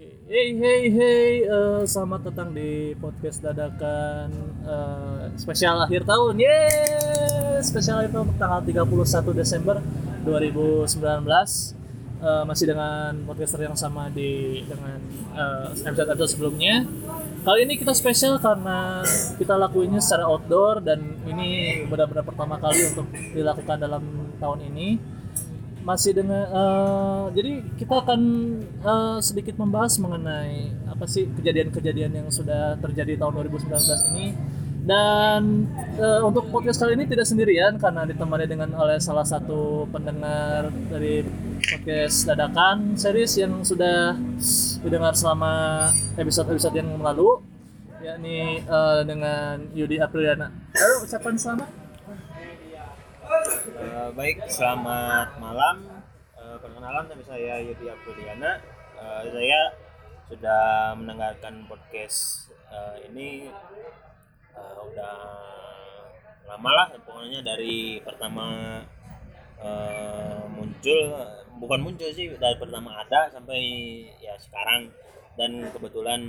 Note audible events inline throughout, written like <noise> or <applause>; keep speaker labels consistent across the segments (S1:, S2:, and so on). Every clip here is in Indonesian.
S1: Hey hey hey, eh, selamat datang di podcast dadakan eh, spesial akhir tahun. Yeay, spesial tahun tanggal 31 Desember 2019. Eh, masih dengan podcaster yang sama di dengan eh, episode-episode sebelumnya. Kali ini kita spesial karena kita lakuinnya secara outdoor dan ini benar-benar pertama kali untuk dilakukan dalam tahun ini masih dengan eh, jadi kita akan eh, sedikit membahas mengenai apa sih kejadian-kejadian yang sudah terjadi tahun 2019 ini dan eh, untuk podcast kali ini tidak sendirian karena ditemani dengan oleh salah satu pendengar dari podcast dadakan series yang sudah didengar selama episode-episode yang lalu yakni eh, dengan Yudi Apriliana. Halo, ucapan selamat.
S2: Eh, baik, selamat malam. Eh, perkenalan nama saya Yudi Abduliana. Eh, saya sudah mendengarkan podcast eh, ini eh, udah lama lah, pokoknya dari pertama eh, muncul, bukan muncul sih, dari pertama ada sampai ya sekarang. Dan kebetulan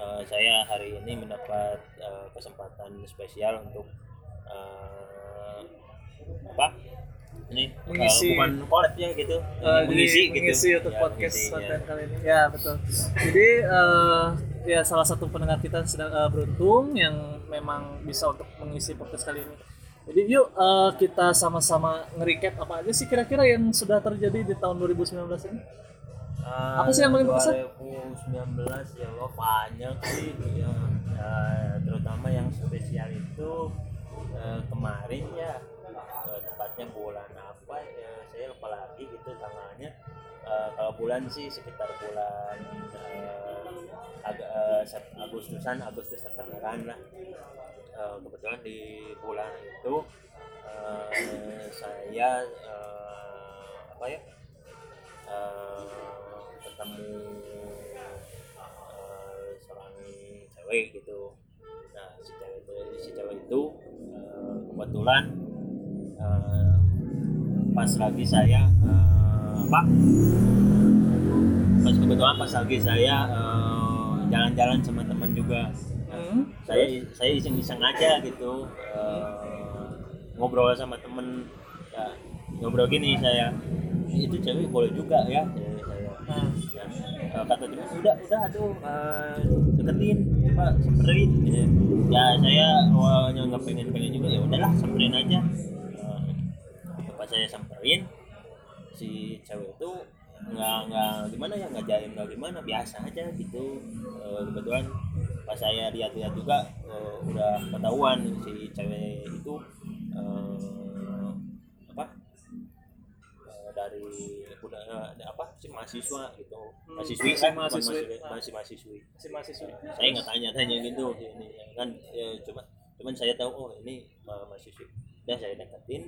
S2: eh, saya hari ini mendapat eh, kesempatan spesial untuk eh, apa ini uh,
S1: Mengisi.
S2: bukan collab ya gitu
S1: Eh,
S2: mengisi
S1: jadi
S2: gitu
S1: mengisi untuk
S2: Ya,
S1: podcast
S2: mengisi,
S1: konten
S2: ya.
S1: kali ini. Ya betul. Jadi eh, ya salah satu pendengar kita sedang eh, beruntung yang memang bisa untuk mengisi podcast kali ini. Jadi yuk eh, kita sama-sama nge-recap apa aja sih kira-kira yang sudah terjadi di tahun 2019 ini?
S2: Eh,
S1: Apa sih yang paling berkesan?
S2: 2019 ya Allah banyak sih ya, Eh, terutama yang spesial itu eh, kemarin ya tepatnya bulan apa ya saya lupa lagi gitu tanggalnya. Eh, kalau bulan sih sekitar bulan eh, agak Sep- Agustusan Agustus Septemberan lah. Eh, kebetulan di bulan itu eh, saya eh, apa ya eh, ketemu eh, seorang cewek gitu. Nah si cewek itu si cewek itu eh, kebetulan eh, pas lagi saya eh, apa pas kebetulan pas lagi saya eh, jalan-jalan sama teman juga.
S1: Hmm.
S2: saya saya iseng-iseng aja gitu eh, ngobrol sama temen. Ya, ngobrol gini saya itu cewek boleh juga ya? Saya.
S1: Nah,
S2: ya, kata temen udah udah tuh eh, deketin coba samperin. Gitu. ya saya awalnya nggak pengen pengen juga ya udahlah samperin aja saya samperin si cewek itu nggak nggak gimana ya nggak jaim nggak gimana biasa aja gitu. Eh, kebetulan pas saya lihat-lihat juga eh, udah ketahuan si cewek itu eh, apa eh, dari udah eh, apa sih mahasiswa gitu.
S1: Hmm,
S2: mahasiswi
S1: masih
S2: kan
S1: mahasiswi.
S2: mahasiswi masih mahasiswi.
S1: Si mahasiswa.
S2: saya nggak tanya-tanya gitu ini kan ya, cuma cuman saya tahu oh ini ma- mahasiswi udah saya deketin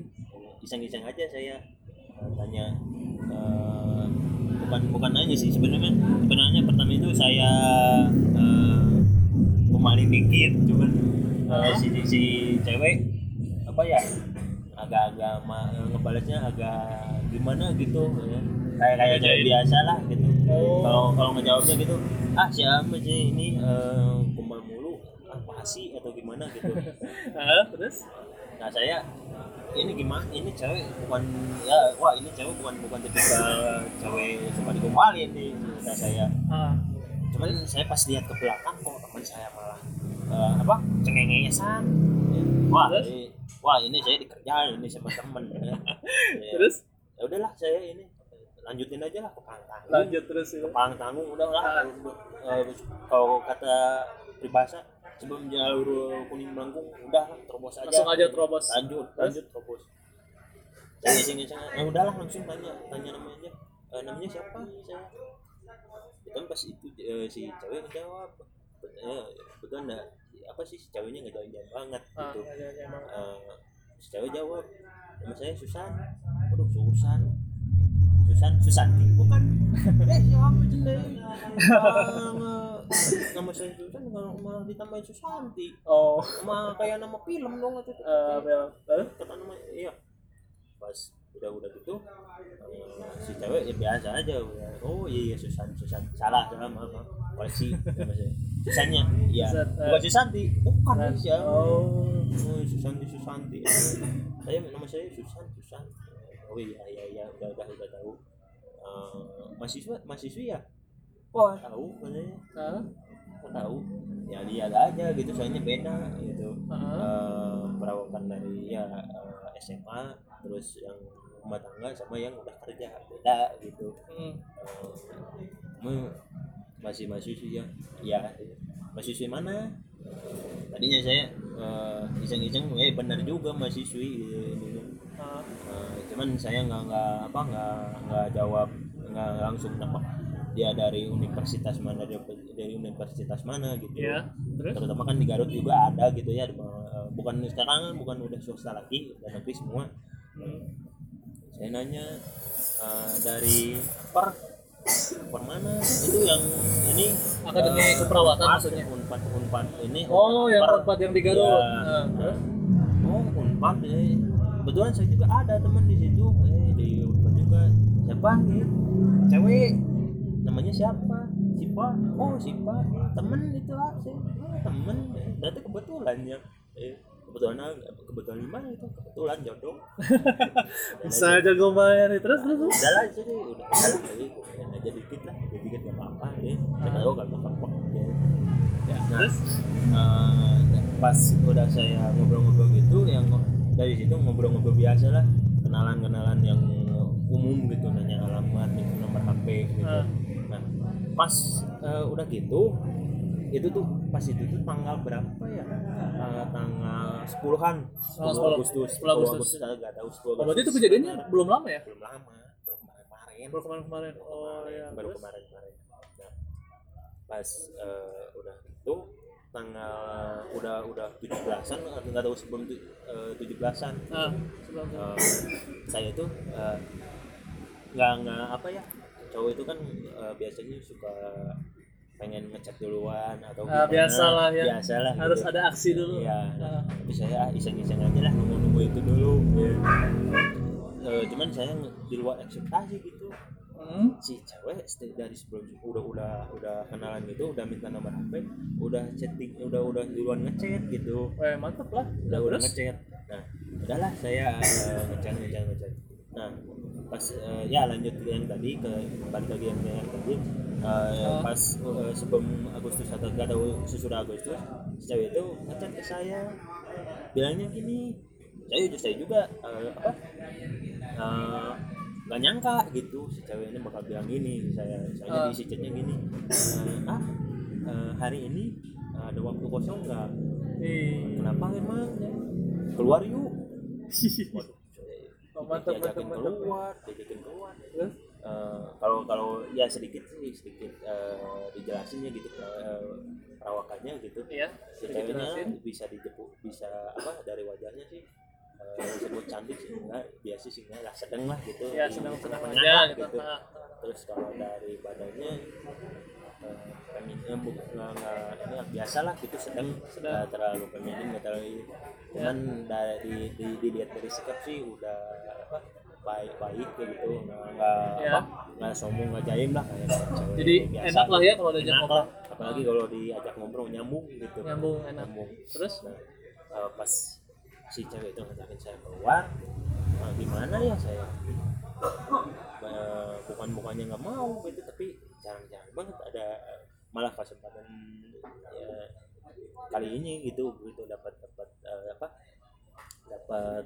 S2: iseng-iseng aja saya eh, tanya eh, bukan bukan nanya sih sebenarnya sebenarnya pertama itu saya eh, pemaling dikit cuman eh, si, si si cewek apa ya agak-agak ngebalasnya agak gimana gitu ya. Kayak kayak cewek biasa lah gitu.
S1: Oh.
S2: kalau kalau ngejawabnya gitu ah siapa sih ini eh, kumpul mulu apa sih atau gimana? gitu. <laughs>
S1: Terus?
S2: Nah saya ini gimana ini cewek bukan ya wah ini cewek bukan bukan tipikal cewek suka digombalin nih kata saya
S1: Ah.
S2: cuman saya pas lihat ke belakang kok teman saya malah eh, apa cengengesan wah
S1: Terus?
S2: ini, wah ini saya dikerjain ini sama temen ya. <laughs> Ya,
S1: Terus
S2: ya udahlah saya ini lanjutin aja lah ke
S1: lanjut terus.
S2: Pang tanggung udah lah Eh, kalau kata peribahasa sebelum jalur kuning melengkung udah lah terobos aja.
S1: Langsung aja terobos.
S2: lanjut lanjut terobos. Saya iseng iseng ya udahlah langsung tanya tanya namanya Eh, namanya siapa? Saya betul pas itu eh, si cewek ngejawab. Eh, betul enggak apa sih si ceweknya nggak jawab banget
S1: Ah,
S2: gitu.
S1: ya, ya, emang.
S2: Eh, si cewek jawab nama saya Susan. Waduh Susan Susan Susanti bukan. <laughs> Eh siapa jendela <laughs> nama saya Susan malah malah ditambahin Susanti.
S1: Oh,
S2: sama kayak nama film dong itu.
S1: Eh, Bel. Terus?
S2: kata nama iya. Pas udah udah gitu eh, si cewek ya biasa aja. Oh iya iya Susan Susan. Salah salah maaf maaf. Nama saya Susannya iya.
S1: Susan, eh.
S2: bukan Susanti. Bukan. Ya
S1: oh.
S2: Oh, Susanti Susanti. Saya nama saya Susan Susan oh iya iya iya. Udah udah udah tahu. Eh, mahasiswa mahasiswi ya? Oh tahu katanya.
S1: Ah,
S2: Kok tahu. Ya lihat aja gitu soalnya beda gitu.
S1: Ah,
S2: Eh, perawakan dari ya eh, SMA terus yang rumah tangga sama yang udah kerja. Beda gitu.
S1: Hmm.
S2: Eh, kamu masih mahasiswi ya. Ya mahasiswi mana? Tadinya saya eh, iseng-iseng eh benar juga mahasiswi gitu.
S1: Ah,
S2: Eh, cuman saya nggak nggak apa nggak nggak jawab nggak langsung nembak dia dari universitas mana dia dari universitas mana gitu
S1: ya terus
S2: terutama kan di Garut juga ada gitu ya eh, bukan sekarang bukan udah swasta lagi udah negeri semua
S1: hmm.
S2: saya nanya eh, dari per per mana itu yang ini
S1: Akademi
S2: eh,
S1: Keperawatan
S2: Unpad,
S1: maksudnya?
S2: unpad unpad ini
S1: oh yang tempat yang di Garut
S2: Ya.
S1: Ah, terus
S2: oh unpad eh. Kebetulan saya juga ada teman di situ. Eh di unpad juga. Siapa? Nih cewek. Namanya siapa? Sipa. Oh Sipa. Temen itu ah saya oh, temen. Eh, berarti kebetulan ya. Eh, kebetulan kebetulan gimana itu? Kebetulan jodoh.
S1: Saya jago main terus terus terus.
S2: udah lah jadi udah lah aja dikit lah jadi dikit gak apa-apa ya. Saya tahu gak apa-apa ya.
S1: ya
S2: Nah,
S1: terus?
S2: eh, pas udah saya ngobrol-ngobrol gitu yang dari situ ngobrol-ngobrol biasa lah. Kenalan-kenalan yang umum gitu nanya alamat gitu, nomor HP gitu.
S1: Ah.
S2: nah pas eh, udah gitu itu tuh pas itu tuh tanggal berapa ya? Eh, tanggal 10-an 10
S1: 10
S2: Agustus.
S1: 10 Agustus.
S2: Agustus nggak tahu 10
S1: oh, berarti itu
S2: Agustus.
S1: kejadiannya belum lama ya?
S2: Belum lama baru kemarin-kemarin.
S1: Baru kemarin kemarin oh ya
S2: baru
S1: terus?
S2: kemarin-kemarin. Nah, pas eh, udah itu tanggal udah udah 17-an nggak tahu sebelum eh, 17-an
S1: ah sebelum
S2: eh, saya tuh eh, nggak nggak apa ya cowok itu kan eh, biasanya suka pengen ngechat duluan atau
S1: Ah, biasalah ya.
S2: biasalah
S1: harus
S2: gitu.
S1: ada aksi dulu
S2: Iya,
S1: Ah.
S2: tapi saya ah, iseng-iseng aja lah nunggu-nunggu itu dulu. Eh, cuman saya di luar ekspektasi gitu.
S1: Hmm.
S2: Si cewek dari sebelum udah udah udah kenalan gitu, udah minta nomor HP, udah chatting, udah udah duluan ngechat gitu.
S1: Eh, mantep lah.
S2: Udah udah ngechat. Nah, udahlah saya eh, ngechat ngechat ngechat. Nah, pas eh, ya lanjut ke yang tadi ke balik lagi yang yang tadi eh,
S1: Ah.
S2: pas eh, sebelum Agustus atau nggak tahu sesudah Agustus cewek itu ngechat ke saya bilangnya gini saya juga saya juga eh, apa eh, nggak nyangka gitu si cewek ini bakal bilang gini saya saya di si chatnya gini. Eh, ah eh, hari ini ada waktu kosong nggak?
S1: Ih.
S2: kenapa emang keluar yuk. <laughs> Waduh,
S1: Oh, mantap,
S2: diajakin
S1: mantap, mantap.
S2: keluar diajakin keluar.
S1: Terus?
S2: Eh, kalau kalau ya sedikit sih sedikit eh, dijelasin ya gitu eh, perawakannya gitu.
S1: Iya,
S2: si ceweknya bisa dijepuk bisa apa dari wajahnya sih eh, disebut cantik sih enggak biasa sih enggak lah sedang lah gitu
S1: Ya, sedang-sedang
S2: tengah-tengah
S1: aja gitu.
S2: gitu
S1: Ah.
S2: terus kalau dari badannya eh, feminin bu- nggak ini biasa lah gitu sedang
S1: Sedang.
S2: terlalu feminin nggak terlalu ini. cuman dari di, di, dilihat dari sikap sih udah apa baik baik gitu nggak
S1: Ya.
S2: apa nggak sombong nggak jaim lah kayak cewek
S1: Jadi
S2: biasa
S1: enak lah ya kalau diajak ngobrol.
S2: apalagi kalau diajak ngobrol nyambung gitu
S1: Nyambung enak.
S2: nyambung
S1: Terus?
S2: nah, eh, pas si cewek itu ngajakin saya keluar nah, gimana ya saya? Bukan bukannya nggak mau gitu tapi jarang-jarang banget ada malah kesempatan ya, kali ini gitu gitu dapat dapat eh, apa dapat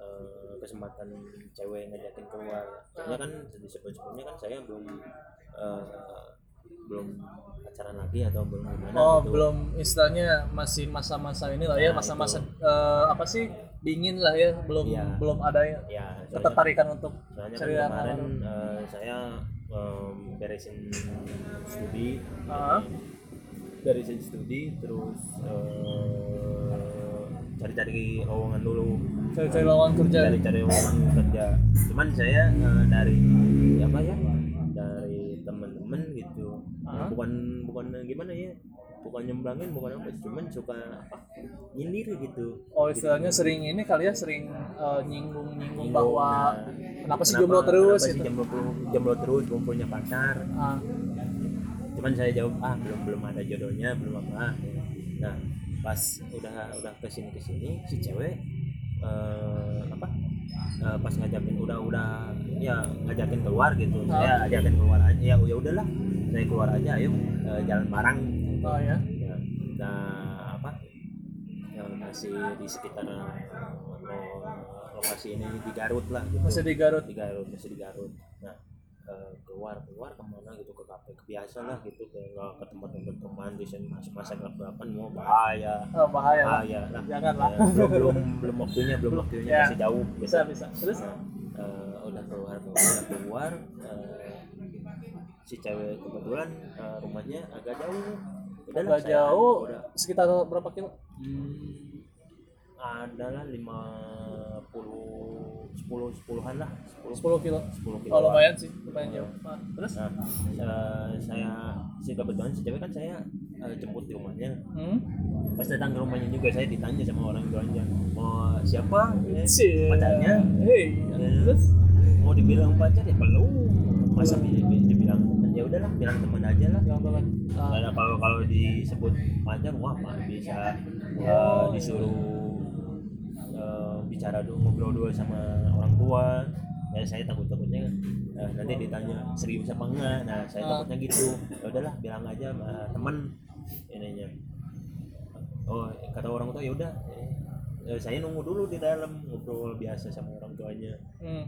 S2: eh, kesempatan cewek ngajakin keluar. Soalnya kan sebelum sebelumnya kan saya belum eh, belum pacaran lagi atau belum gimana
S1: Oh,
S2: gitu.
S1: belum istilahnya masih masa-masa ini lah ya,
S2: Nah,
S1: masa-masa
S2: itu.
S1: eh, apa sih? dingin lah ya, belum
S2: Iya.
S1: belum ada ya
S2: ya
S1: ketertarikan untuk
S2: soalnya kan
S1: cari yang
S2: kemarin eh, saya em, beresin studi
S1: Ah.
S2: beresin studi terus eh, cari-cari lowongan dulu
S1: cari-cari lawan kerja.
S2: cari-cari lowongan kerja cuman saya eh, dari apa ya bukan bukan gimana ya bukan nyemblangin bukan apa cuman suka apa nyindir gitu.
S1: Oh istilahnya sering ini kali ya sering eh, nyinggung-nyinggung
S2: Nyinggung,
S1: bahwa
S2: nah,
S1: kenapa sih jomblo terus
S2: kenapa sih
S1: gitu.
S2: jomblo, jomblo terus belum punya pacar.
S1: Ah,
S2: cuman saya jawab ah belum belum ada jodohnya belum apa. Nah pas udah udah ke sini ke sini si cewek eh, apa eh, pas ngajakin udah udah ya ngajakin keluar gitu
S1: Ah.
S2: saya ajakin keluar aja ya ya udahlah saya keluar aja ayo eh, jalan bareng
S1: oh ya.
S2: ya, nah apa yang masih di sekitar eh, lo- lokasi ini di Garut lah gitu
S1: Masih di Garut.
S2: di Garut masih di Garut eh, keluar keluar ke mana gitu ke kafe kebiasa lah gitu ke ke tempat-tempat romantis yang masuk masa gelap gelapan mau bahaya
S1: Oh, bahaya
S2: bahaya lah
S1: Jangan lah.
S2: Ya, belum belum belum waktunya belum waktunya
S1: Ya.
S2: masih jauh
S1: Bisa bisa. Terus
S2: Nah, eh, udah keluar keluar keluar eh, si cewek kebetulan eh, rumahnya agak jauh Udahlah,
S1: agak
S2: saya
S1: jauh
S2: udah
S1: sekitar berapa kilo?
S2: hmm, adalah lima puluh sepuluh sepuluhan lah sepuluh
S1: 10 kilo.
S2: sepuluh kilo
S1: Oh lumayan sih, lumayan jauh. Ah, terus?
S2: nah saya si kebetulan si cewek kan saya eh, jemput di rumahnya
S1: Hmm?
S2: pas datang ke rumahnya juga saya ditanya sama orang tuanya mau siapa Eh, pacarnya
S1: Hey,
S2: Ya.
S1: terus?
S2: mau dibilang pacar ya belum masa di- di- dibilang ya udahlah bilang teman aja lah.
S1: Ah,
S2: Karena kalau kalau disebut pacar wah bisa eh, disuruh eh, bicara dulu ngobrol dulu sama orang tua. Ya saya takut takutnya eh, nanti ditanya serius apa enggak. Nah saya
S1: Ah.
S2: takutnya gitu. Ya udahlah bilang aja sama teman ininya. Oh kata orang tua ya udah eh, saya nunggu dulu di dalam ngobrol biasa sama orang tuanya.
S1: Hmm.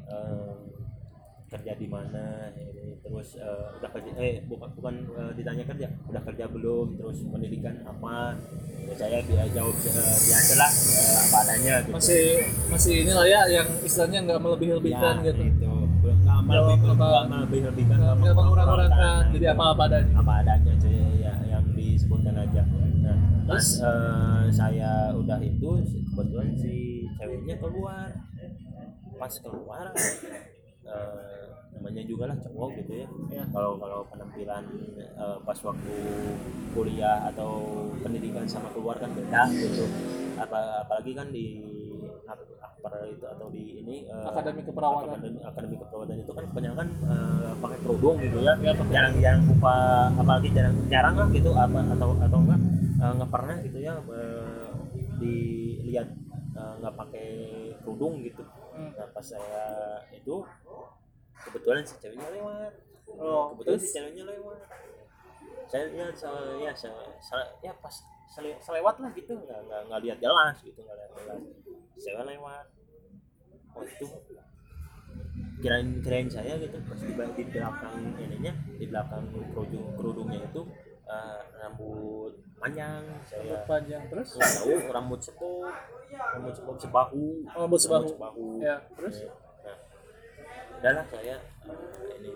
S2: Kerja di mana ini terus eh, udah kerja eh bukan bukan eh, ditanya kerja udah kerja belum terus pendidikan apa ya, saya dia jawab eh, biasa lah eh, apa adanya gitu
S1: Masih masih inilah ya yang istilahnya nggak melebih-lebihkan
S2: ya,
S1: gitu.
S2: itu nggak melebih
S1: apa-
S2: nggak melebih-lebihkan
S1: Nggak
S2: nggak
S1: mengurang-urangkan,
S2: mengurang-urangkan,
S1: jadi
S2: gitu.
S1: apa-apa adanya.
S2: apa adanya cuy ya yang disebutkan aja nah
S1: Terus?
S2: eh, saya udah itu kebetulan si ceweknya keluar pas keluar eh, namanya juga lah cowok gitu ya
S1: Ya.
S2: kalau kalau penampilan eh, pas waktu kuliah atau pendidikan sama keluar kan beda gitu apa apalagi kan di akpar itu atau di ini eh,
S1: Akademi keperawatan.
S2: akademi, akademi keperawatan itu kan kebanyakan eh, pakai kerudung gitu ya
S1: Ya, pakai.
S2: jarang-jarang buka apalagi jarang jarang lah gitu apa atau atau enggak nggak pernah gitu ya eh, dilihat nggak pakai kerudung gitu
S1: Hmm.
S2: nah pas saya itu kebetulan si ceweknya lewat.
S1: Oh,
S2: kebetulan
S1: terus?
S2: si ceweknya lewat. Saya lihat ya ya pas sele- selewat lah gitu. Nggak nggak nggak lihat jelas gitu nggak lihat jelas. Saya lewat. Oh itu. Kirain kirain saya gitu pas di, di belakang ininya di belakang kerudung kerudungnya itu eh, rambut panjang saya
S1: panjang terus?
S2: Nggak tahu rambut sepuk rambut sepuk sebahu.
S1: Oh, rambut sebahu.
S2: sebahu.
S1: Ya, terus?
S2: Ya, nah udahlah saya eh, ini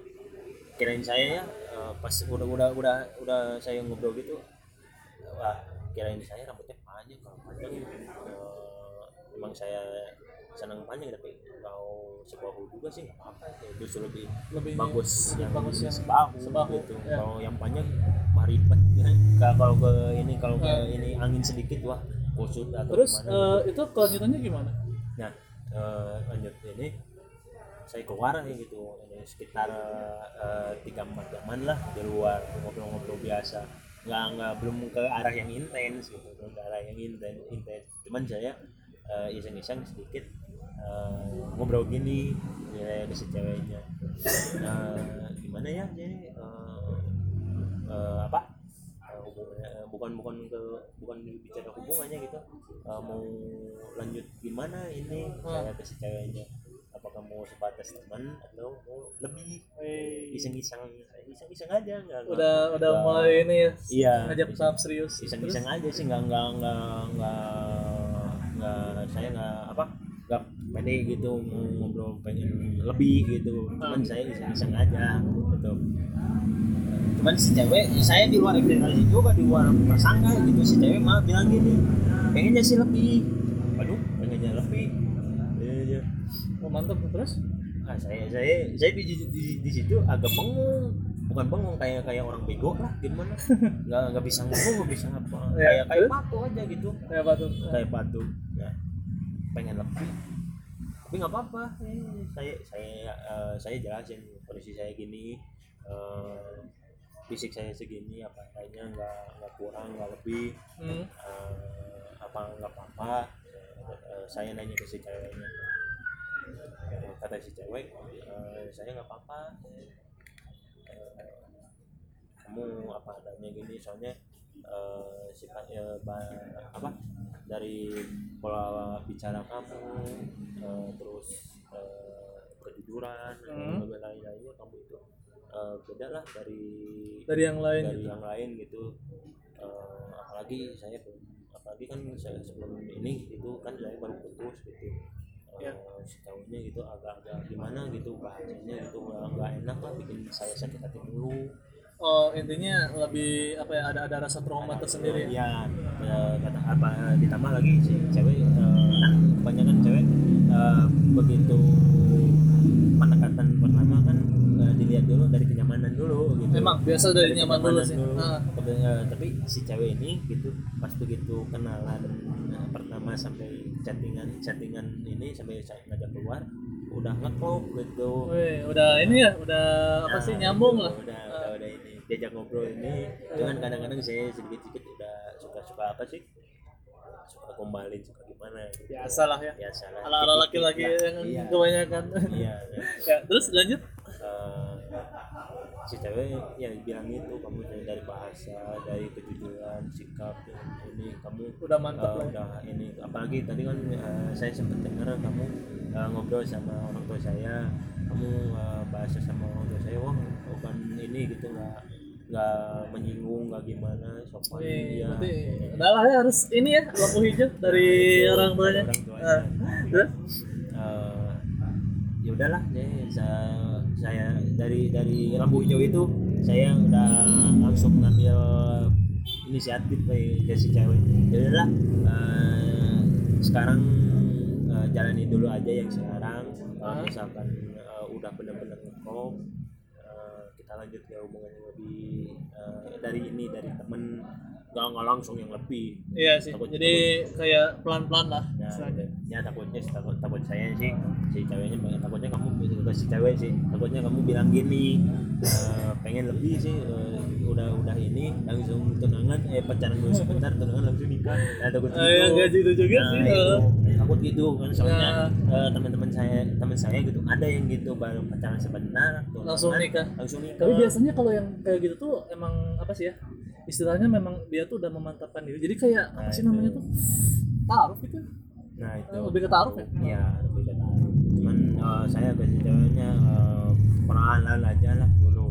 S2: kirain saya ya eh, pas udah udah udah udah saya ngobrol gitu wah kirain saya rambutnya panjang kalau panjang eh, memang saya senang panjang tapi kalau sebahu juga sih nggak apa-apa ya justru lebih
S1: lebih
S2: bagus
S1: lebih
S2: yang
S1: bagus yang
S2: sebahu,
S1: sebahu,
S2: gitu.
S1: ya.
S2: Kalau yang panjang mah ribet. <laughs> Ka- kalau ke ini kalau ke
S1: Ya.
S2: ini angin sedikit wah kusut atau
S1: terus
S2: gimana.
S1: eh, itu kelanjutannya gimana
S2: Nah, eh, lanjut ini saya keluar nih gitu. Ini sekitar eh, tiga empat jaman lah di luar ngobrol-ngobrol biasa. Nggak nggak belum ke arah yang intens gitu belum ke arah yang intens intens. Cuman saya eh, iseng-iseng sedikit eh, ngobrol gini ya ada si ceweknya. Eh, gimana ya jadi eh, eh, apa? Hubungannya bukan bukan ke bukan bicara hubungannya gitu. Eh, mau lanjut gimana ini?
S1: Hmm.
S2: saya ke si ceweknya mau sebatas teman atau mau lebih iseng-iseng iseng-iseng aja nggak nggak-
S1: udah udah
S2: nggak-
S1: mulai ini ya
S2: iya.
S1: ngajak tahap serius.
S2: Iseng-iseng aja sih nggak nggak nggak nggak nggak saya nggak apa nggak pede gitu mau ngobrol pengen lebih gitu. Cuman
S1: Hmm.
S2: saya iseng-iseng aja gitu. Cuman si cewek saya di luar ekspektasi juga di luar prasangka gitu. Si cewek malah bilang gini pengennya sih lebih
S1: terus?
S2: Ah, saya saya saya di, di, di, di situ agak bengong. Bukan bengong kayak kayak orang bego lah gimana? <laughs> Nggak nggak bisa ngomong nggak bisa apa.
S1: Ya,
S2: kayak kayak patung aja gitu.
S1: Kayak apa tuh
S2: kayak patung ya pengen lebih. Tapi nggak apa-apa. Eh, saya saya eh, saya jelasin kondisi saya gini. Eh, fisik saya segini apa adanya nggak nggak kurang nggak lebih.
S1: Hmm.
S2: eh, apa nggak apa-apa. Eh, saya nanya ke si ceweknya kata si cewek eh, saya nggak apa-apa Eh, kamu apa adanya gini soalnya sifatnya ba- apa dari pola bicara kamu eh, terus eh, kejujuran
S1: Hmm.
S2: dan lain-lainnya kamu itu eh, beda lah dari
S1: dari yang lain
S2: dari
S1: gitu.
S2: yang lain gitu Eh, apalagi saya apalagi kan saya sebelum ini itu kan saya baru putus gitu Eh,
S1: Ya.
S2: setahunnya gitu agak-agak gimana gitu bahasanya gitu nggak enak lah bikin saya sakit hati dulu
S1: oh intinya lebih apa ya ada ada rasa trauma tersendiri ya
S2: ya eh, kata apa ditambah lagi si cewek eh, kan kebanyakan cewek eh, begitu pendekatan pertama kan eh, dilihat dulu dari kenyamanan dulu gitu
S1: Emang biasa dari nyaman dulu sih.
S2: dulu.
S1: Ah.
S2: Tapi, eh, tapi si cewek ini gitu pas begitu kenalan eh, pertama sampai chattingan chattingan ini sampai saya ngajak keluar udah ngeklop gitu
S1: Wih, udah ini ya, udah apa
S2: Nah,
S1: sih nyambung
S2: gitu,
S1: lah.
S2: udah, udah udah ini diajak ngobrol ini cuman kadang-kadang saya sedikit-sedikit udah suka-suka apa sih suka gombalin suka gimana gitu.
S1: Biasa lah ya.
S2: biasa lah
S1: Ala ala
S2: Dikit-dikit
S1: laki-laki yang
S2: iya
S1: kebanyakan.
S2: iya ya. <laughs>
S1: ya, terus lanjut.
S2: Eh, si cewek ya bilang itu kamu dari, bahasa dari kejujuran sikap ini kamu
S1: Udah mantap
S2: eh,
S1: lah. ya.
S2: udah ini apalagi tadi kan eh, saya sempat dengar kamu eh, ngobrol sama orang tua saya kamu eh, bahasa sama orang tua saya wah bukan ini gitu nggak nggak menyinggung nggak gimana sopan
S1: Wih,
S2: ya
S1: berarti udah lah ya harus ini ya lampu hijau dari orang tuanya.
S2: orang tuanya.
S1: Terus?
S2: Eh, ya udahlah ya, saya, saya dari dari lampu hijau itu saya udah langsung ngambil inisiatif kayak si cewek ya udahlah eh, sekarang eh, jalani dulu aja yang sekarang kalau
S1: Ah.
S2: misalkan eh, udah benar-benar ngeklop eh, kita lanjut ke hubungan yang lebih eh, dari ini dari temen nggak nggak langsung yang lebih
S1: Iya sih.
S2: Takut-
S1: Jadi kayak pelan-pelan lah
S2: ya. Ya takutnya takut takut saya sih si ceweknya takutnya kamu ke si cewek sih takutnya kamu bilang gini eh, pengen lebih sih eh, udah udah ini langsung tunangan eh pacaran dulu sebentar tunangan langsung nikah ya takut
S1: Eh, ya, nggak gitu juga
S2: Nah,
S1: sih.
S2: itu.
S1: eh.
S2: takut gitu kan soalnya
S1: Ya.
S2: eh, teman-teman saya teman saya gitu ada yang gitu baru pacaran sebentar tunangan,
S1: Langsung nikah.
S2: langsung nikah
S1: Tapi biasanya kalau yang kayak gitu tuh emang apa sih ya? Istilahnya memang dia tuh udah memantapkan diri. Jadi kayak apa
S2: Nah,
S1: sih namanya tuh? Taruh gitu.
S2: Nah itu
S1: Lebih ke taruh ya?
S2: ya lebih ke taruh cuman eh, saya si ceweknya eh, perlahan aja lah dulu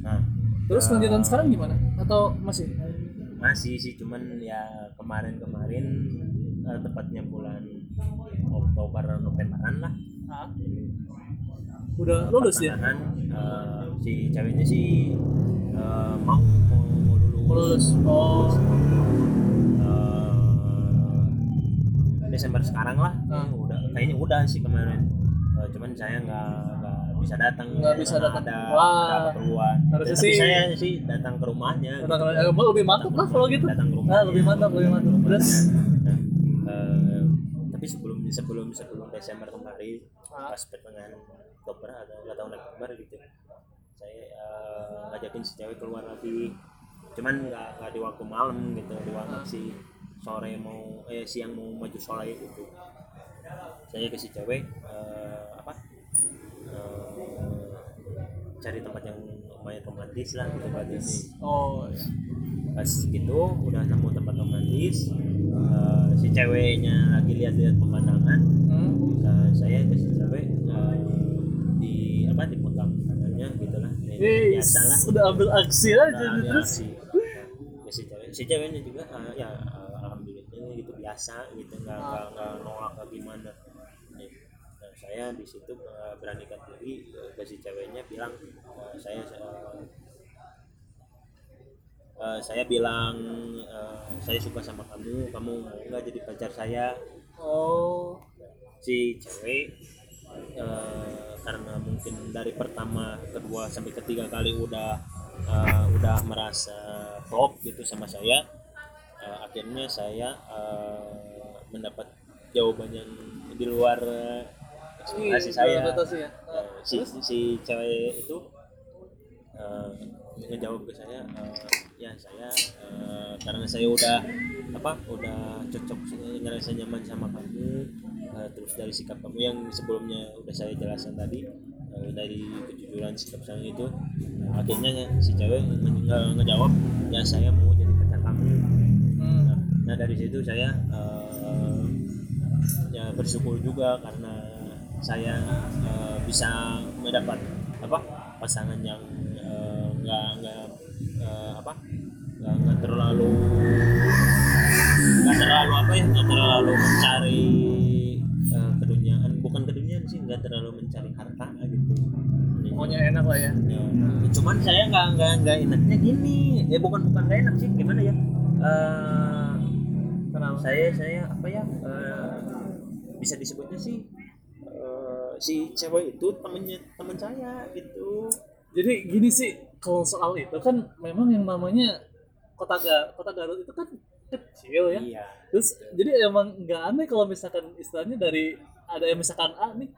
S2: nah
S1: Terus
S2: eh,
S1: lanjutan sekarang gimana? Atau masih?
S2: masih sih cuman ya kemarin-kemarin eh, tepatnya bulan Oktober Novemberan lah
S1: Ah, udah lulus ya?
S2: eh, si ceweknya sih eh, mau mau, lulus
S1: Mau lulus. Oh.
S2: Eh, Desember sekarang lah
S1: Ah.
S2: udah kayaknya udah sih kemarin Eh, cuman saya nggak nggak bisa datang
S1: Nggak bisa datang.
S2: ada,
S1: Wah.
S2: ada keperluan
S1: Harusnya sih-
S2: saya sih datang ke rumahnya
S1: Datang
S2: gitu.
S1: ke- eh, lebih mantap lah kalau gitu.
S2: datang ke rumahnya
S1: Nah, lebih mantap, lebih mantap. Terus?
S2: Nah, eh, tapi sebelum sebelum sebelum Desember kemarin
S1: Ah.
S2: pas pertengahan Oktober atau nggak tahu November gitu saya eh, ngajakin si cewek keluar lagi cuman nggak nggak di waktu malam gitu di waktu si sore mau eh siang mau maju sholat gitu saya ke si cewek eh, apa eh, cari tempat yang lumayan romantis lah gitu ini
S1: Oh, iya.
S2: pas gitu udah nemu tempat romantis eh, si ceweknya lagi lihat-lihat pemandangan.
S1: Hmm.
S2: Nah, saya ke si cewek eh, di apa di pegang tangannya gitu lah. Biasa lah.
S1: udah ambil aksi aja
S2: Nah,
S1: nih,
S2: dia
S1: terus.
S2: si, si cewek si ceweknya juga eh, ya biasa gitu nggak nggak nggak nolak atau gimana. Nih, nah, saya di situ eh, beranikan diri eh, ke si ceweknya bilang eh, saya eh, eh, saya bilang eh, saya suka sama kamu kamu mau nggak jadi pacar saya?
S1: Oh,
S2: si cewek eh, karena mungkin dari pertama kedua sampai ketiga kali udah eh, udah merasa klop gitu sama saya eh, akhirnya saya eh, mendapat jawaban yang di luar ekspektasi saya
S1: ya.
S2: Eh, si, si cewek itu eh, ngejawab ke saya eh, ya saya eh, karena saya udah apa udah cocok ngerasa nyaman sama kamu eh, terus dari sikap kamu yang sebelumnya udah saya jelaskan tadi dari kejujuran sikap saya itu akhirnya si cewek nge- nge- ngejawab ya saya mau jadi pacar kamu. Nah, dari situ saya eh, ya bersyukur juga karena saya eh, bisa mendapat apa pasangan yang eh, nggak nggak eh, apa nggak terlalu nggak terlalu apa ya nggak terlalu mencari eh, keduniaan. Bukan keduniaan sih nggak terlalu mencari harta gitu.
S1: Pokoknya enak lah ya.
S2: Ya, cuman saya nggak nggak nggak enaknya gini. Ya bukan bukan nggak enak sih gimana ya? Eh,
S1: Kenapa?
S2: saya saya apa ya eh, bisa disebutnya sih eh, si cewek itu temennya teman saya gitu
S1: Jadi gini sih kalau soal itu kan memang yang namanya kota Ga- kota Garut itu kan kecil ya.
S2: iya
S1: Terus jadi emang nggak aneh kalau misalkan istilahnya dari ada yang misalkan A nih,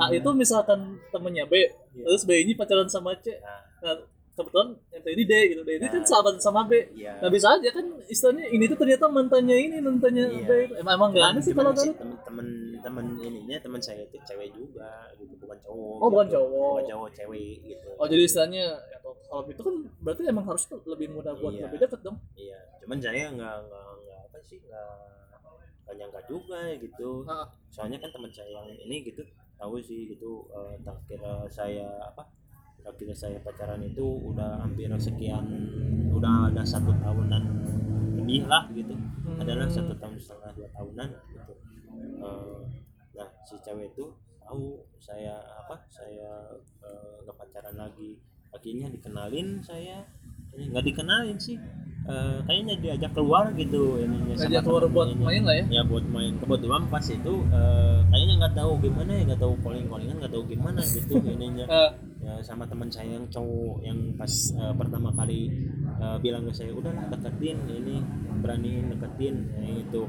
S1: A itu misalkan temennya B,
S2: Iya.
S1: terus B ini pacaran sama C.
S2: nah,
S1: Nah, kebetulan yang ini D gitu. D ini kan
S2: Nah.
S1: sahabat sama B.
S2: iya
S1: Nah bisa aja kan istilahnya ini tuh ternyata mantannya ini mantannya
S2: Iya.
S1: B. Emang emang nggak aneh sih kalau Garut.
S2: temen-temen temen ininya teman saya itu cewek juga gitu bukan cowok
S1: Oh, bukan
S2: gitu.
S1: cowok.
S2: bukan cowok cewek gitu
S1: Oh jadi istilahnya ya, kalau itu kan berarti emang harus lebih mudah buat
S2: Iya.
S1: lebih dekat dong.
S2: iya cuman saya nggak nggak nggak apa sih nggak nggak nyangka juga gitu
S1: Ah.
S2: soalnya kan teman saya yang ini gitu tahu sih gitu eh, tak kira saya apa kira saya pacaran itu udah hampir sekian udah ada satu tahunan lebih lah gitu. Adalah satu tahun setengah dua tahunan gitu. Eh, nah si cewek itu tahu saya apa saya nggak pacaran lagi. Akhirnya dikenalin saya nggak dikenalin sih. Eh, kayaknya diajak keluar gitu ininya sama
S1: keluar buat
S2: temen-temennya
S1: main lah ya.
S2: ya buat main. Kebetulan pas itu eh, kayaknya nggak tahu gimana ya nggak tahu calling callingan nggak tahu gimana gitu ininya.
S1: Eh,
S2: ya sama teman saya yang cowok yang pas eh, pertama kali eh, bilang ke saya udahlah deketin ini beraniin deketin. Ya, itu.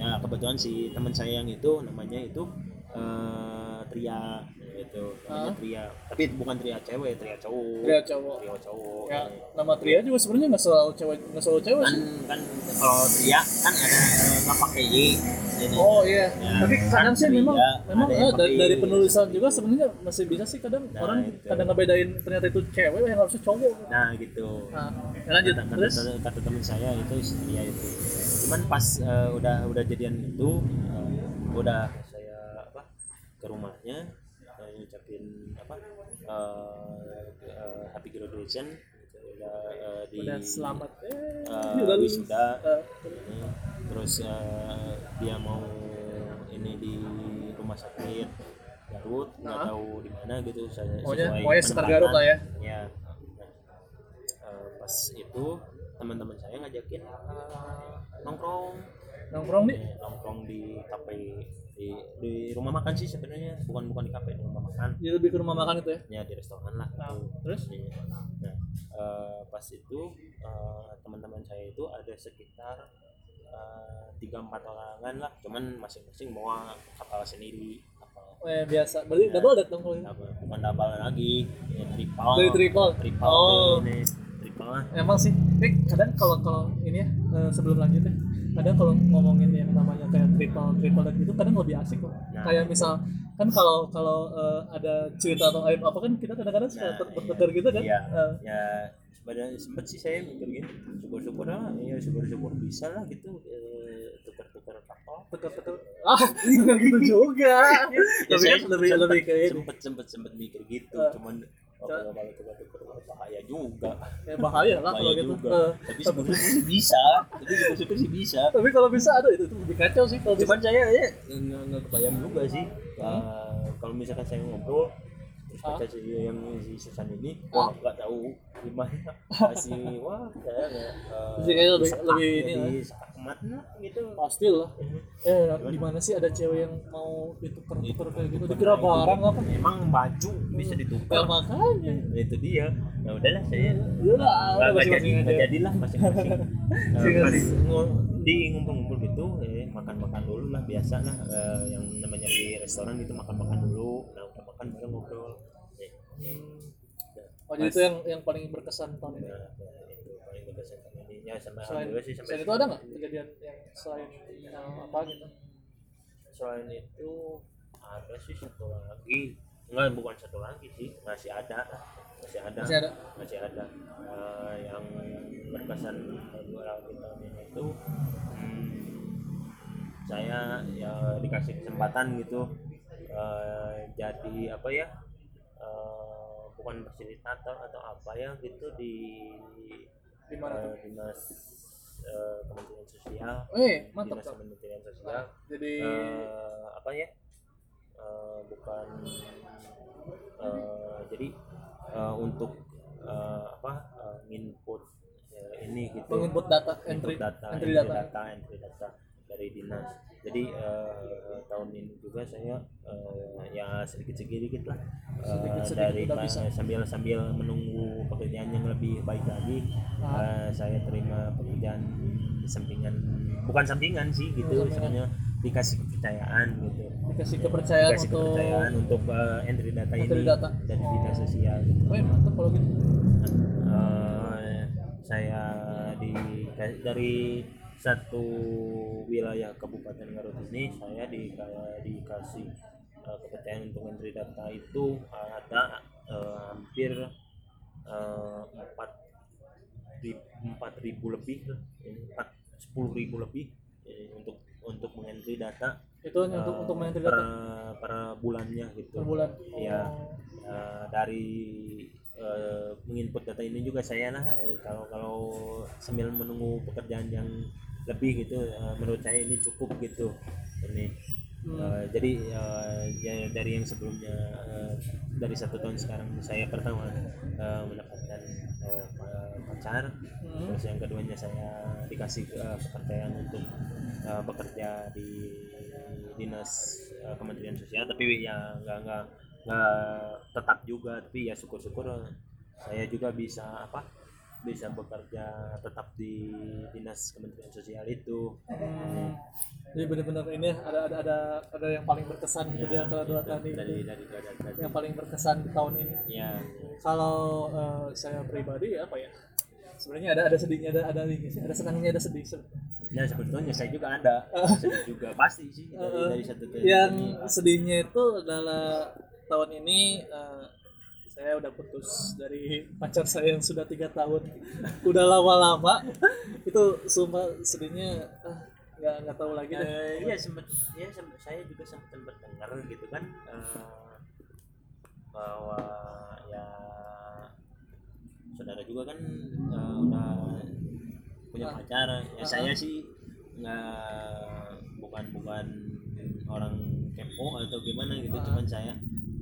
S2: Ya kebetulan si teman saya yang itu namanya itu eh, Tria namanya
S1: Ah.
S2: Tria tapi bukan Tria cewek Tria cowok
S1: Tria cowok.
S2: Tria cowok
S1: Ya, nama Tria juga sebenarnya nggak selalu cewek nggak selalu cewek
S2: kan
S1: sih.
S2: kan kalau Tria kan ada nggak pakai y ini
S1: Oh iya.
S2: Ya,
S1: Tapi kadang sih memang memang eh, dari, dari penulisan juga sebenarnya masih bisa sih kadang
S2: Nah,
S1: orang
S2: itu.
S1: kadang ngebedain ternyata itu cewek yang harusnya cowok.
S2: nah gitu
S1: Nah, ya lanjut
S2: kata,
S1: terus.
S2: kata, kata teman saya itu Tria itu cuman pas eh, udah udah jadian itu eh, udah saya apa ke rumahnya eh, happy graduation gitu, udah eh, di
S1: Udah selamat. Eh, udah
S2: wisuda ini terus dia mau ini di rumah sakit Garut nggak
S1: Nah.
S2: tahu di mana gitu saya
S1: Pokoknya- sekitar. Garut lah ya.
S2: ya Nah, pas itu teman-teman saya ngajakin nongkrong
S1: nongkrong nih.
S2: Nongkrong di kafe di di rumah makan sih sebenarnya bukan bukan di kafe di rumah makan
S1: Jadi lebih ke rumah makan itu ya.
S2: ya di restoran lah
S1: Nah,
S2: gitu.
S1: terus?
S2: Iya. nah eh, pas itu eh, teman-teman saya itu ada sekitar eh, tiga empat orangan lah cuman masing-masing bawa kapal sendiri kapal
S1: Eh, biasa. Berarti double datang kalau ini.
S2: double. bukan double lagi ya, triple
S1: Dari triple.
S2: triple
S1: Oh.
S2: ini triple lah
S1: Emang sih, eh, kadang kalau kalau ini ya eh, sebelum lanjut ya, kadang kalau ngomongin yang namanya kayak triple triple dan gitu kadang lebih asik kok.
S2: Nah.
S1: Kayak misal kan kalau kalau eh, ada cerita atau aib apa kan kita kadang-kadang suka
S2: Nah, iya.
S1: gitu kan.
S2: Iya.
S1: Eh,
S2: ya sebenarnya sempet sih saya mikir gini syukur-syukur lah ya syukur-syukur bisa lah gitu eh, tukar-tukar kapal
S1: tegar-tegar. Ah, <laughs> nggak gitu juga. <laughs>
S2: ya
S1: Tapi
S2: saya
S1: kan lebih lebih ini.
S2: sempet sempet sempet mikir gitu
S1: Eh.
S2: cuman kalau kalau bahaya juga.
S1: Ya, bahaya lah kalau
S2: bahaya
S1: gitu.
S2: juga.
S1: Eh,
S2: tapi syukur-syukur sih bisa. Tapi syukur-syukur sih bisa.
S1: Tapi kalau bisa ada itu, itu lebih kacau sih kalau bisa.
S2: cuman saya ya nggak kebayang juga sih. Eh, kalau misalkan saya ngobrol kata si yang si Susan ini.
S1: Ah.
S2: wah nggak tahu gimana. <laughs> Masih wah eh,
S1: Jadi kayaknya lebih- lebih ini lah.
S2: gitu.
S1: Pasti lah. Eh di mana sih ada cewek yang mau ditukar-tukar kayak gitu? Dikira barang apa?
S2: Emang baju bisa
S1: ya
S2: ditukar
S1: makanya.
S2: Nah, itu dia. Ya udahlah saya
S1: ya
S2: nggak nggak jadi nggak jadilah masing-masing. <laughs> Ngu- di ngumpul-ngumpul gitu eh, makan-makan dulu lah biasa lah. Eh, yang namanya di restoran gitu makan-makan dulu. Nah udah makan baru ngobrol
S1: oh jadi itu yang yang paling berkesan tahun ini?
S2: Nah, nah, itu paling berkesan sama ini. Ya sama
S1: selain,
S2: alhamdulillah sih sampai
S1: selain itu ada nggak kejadian yang selain yang apa gitu?
S2: Selain itu ada sih satu lagi. Enggak bukan satu lagi sih. Masih ada. Masih ada.
S1: Masih ada?
S2: Masih ada. Eh, yang berkesan dua tahun ini itu hmm, saya ya dikasih kesempatan gitu eh, jadi apa ya eh, bukan fasilitator atau apa ya gitu di
S1: di mana tuh?
S2: eh, dinas eh, Kementerian Sosial.
S1: Eh mantap
S2: dinas Kementerian Sosial.
S1: Jadi
S2: eh, apa ya eh, bukan eh, jadi eh, untuk eh, apa eh, input eh, ini gitu.
S1: Menginput data entry
S2: input data
S1: entry
S2: entry
S1: data.
S2: data entry data dari dinas. Jadi eh, tahun ini juga saya ya sedikit sedikit lah eh,
S1: Sedikit-sedikit
S2: dari
S1: udah
S2: pa-
S1: bisa.
S2: sambil sambil menunggu pekerjaan yang lebih baik lagi
S1: Ah.
S2: eh, saya terima pekerjaan sampingan bukan sampingan sih gitu istilahnya dikasih kepercayaan gitu
S1: dikasih kepercayaan
S2: dikasih
S1: untuk
S2: kepercayaan untuk eh, entry data
S1: Entry
S2: ini
S1: data.
S2: dari
S1: Oh.
S2: dinas sosial gitu.
S1: oh ya mantap kalau gitu
S2: Eh, saya di dari satu wilayah Kabupaten Garut ini saya di dikasih eh, kepercayaan untuk entry data itu ada eh, hampir eh, empat empat ribu lebih empat sepuluh ribu lebih untuk untuk mengentry data
S1: itu hanya untuk untuk
S2: per,
S1: data
S2: per bulannya gitu
S1: per bulan
S2: Iya.
S1: Oh.
S2: Eh, dari eh, menginput data ini juga saya lah eh, kalau kalau sambil menunggu pekerjaan yang lebih gitu eh, menurut saya ini cukup gitu ini
S1: Hmm.
S2: Eh, jadi eh, ya dari yang sebelumnya eh, dari satu tahun sekarang saya pertama eh, mendapatkan pa- pacar
S1: Hmm.
S2: terus yang keduanya saya dikasih eh, kepercayaan untuk eh, bekerja di dinas eh, Kementerian Sosial tapi ya nggak nggak nggak tetap juga tapi ya syukur-syukur saya juga bisa apa bisa bekerja tetap di dinas Kementerian Sosial itu
S1: Hmm. Jadi benar-benar ini ya, ada ada ada ada yang paling berkesan gitu di antara dua tahun ini.
S2: dari dari dari, dari,
S1: Yang paling berkesan di tahun ini.
S2: ya
S1: Kalau eh, saya pribadi apa ya? Sebenarnya ada ada sedihnya, ada ada ini sih, ada senangnya, ada sedih. sebenarnya.
S2: ya sebetulnya saya juga ada <laughs> sedih juga pasti sih dari,
S1: Eh,
S2: dari satu ke
S1: Yang sedihnya itu adalah tahun ini eh, saya udah putus dari pacar saya yang sudah tiga tahun, udah lama-lama. itu sumpah sedihnya ah, nggak nggak tahu lagi deh.
S2: Eh, iya sempat ya sempat saya juga sempat dengar gitu kan eh, bahwa ya saudara juga kan eh, udah punya
S1: Ah.
S2: pacar ya
S1: Ah,
S2: saya sih nggak bukan bukan orang kepo atau gimana gitu
S1: Ah.
S2: cuman saya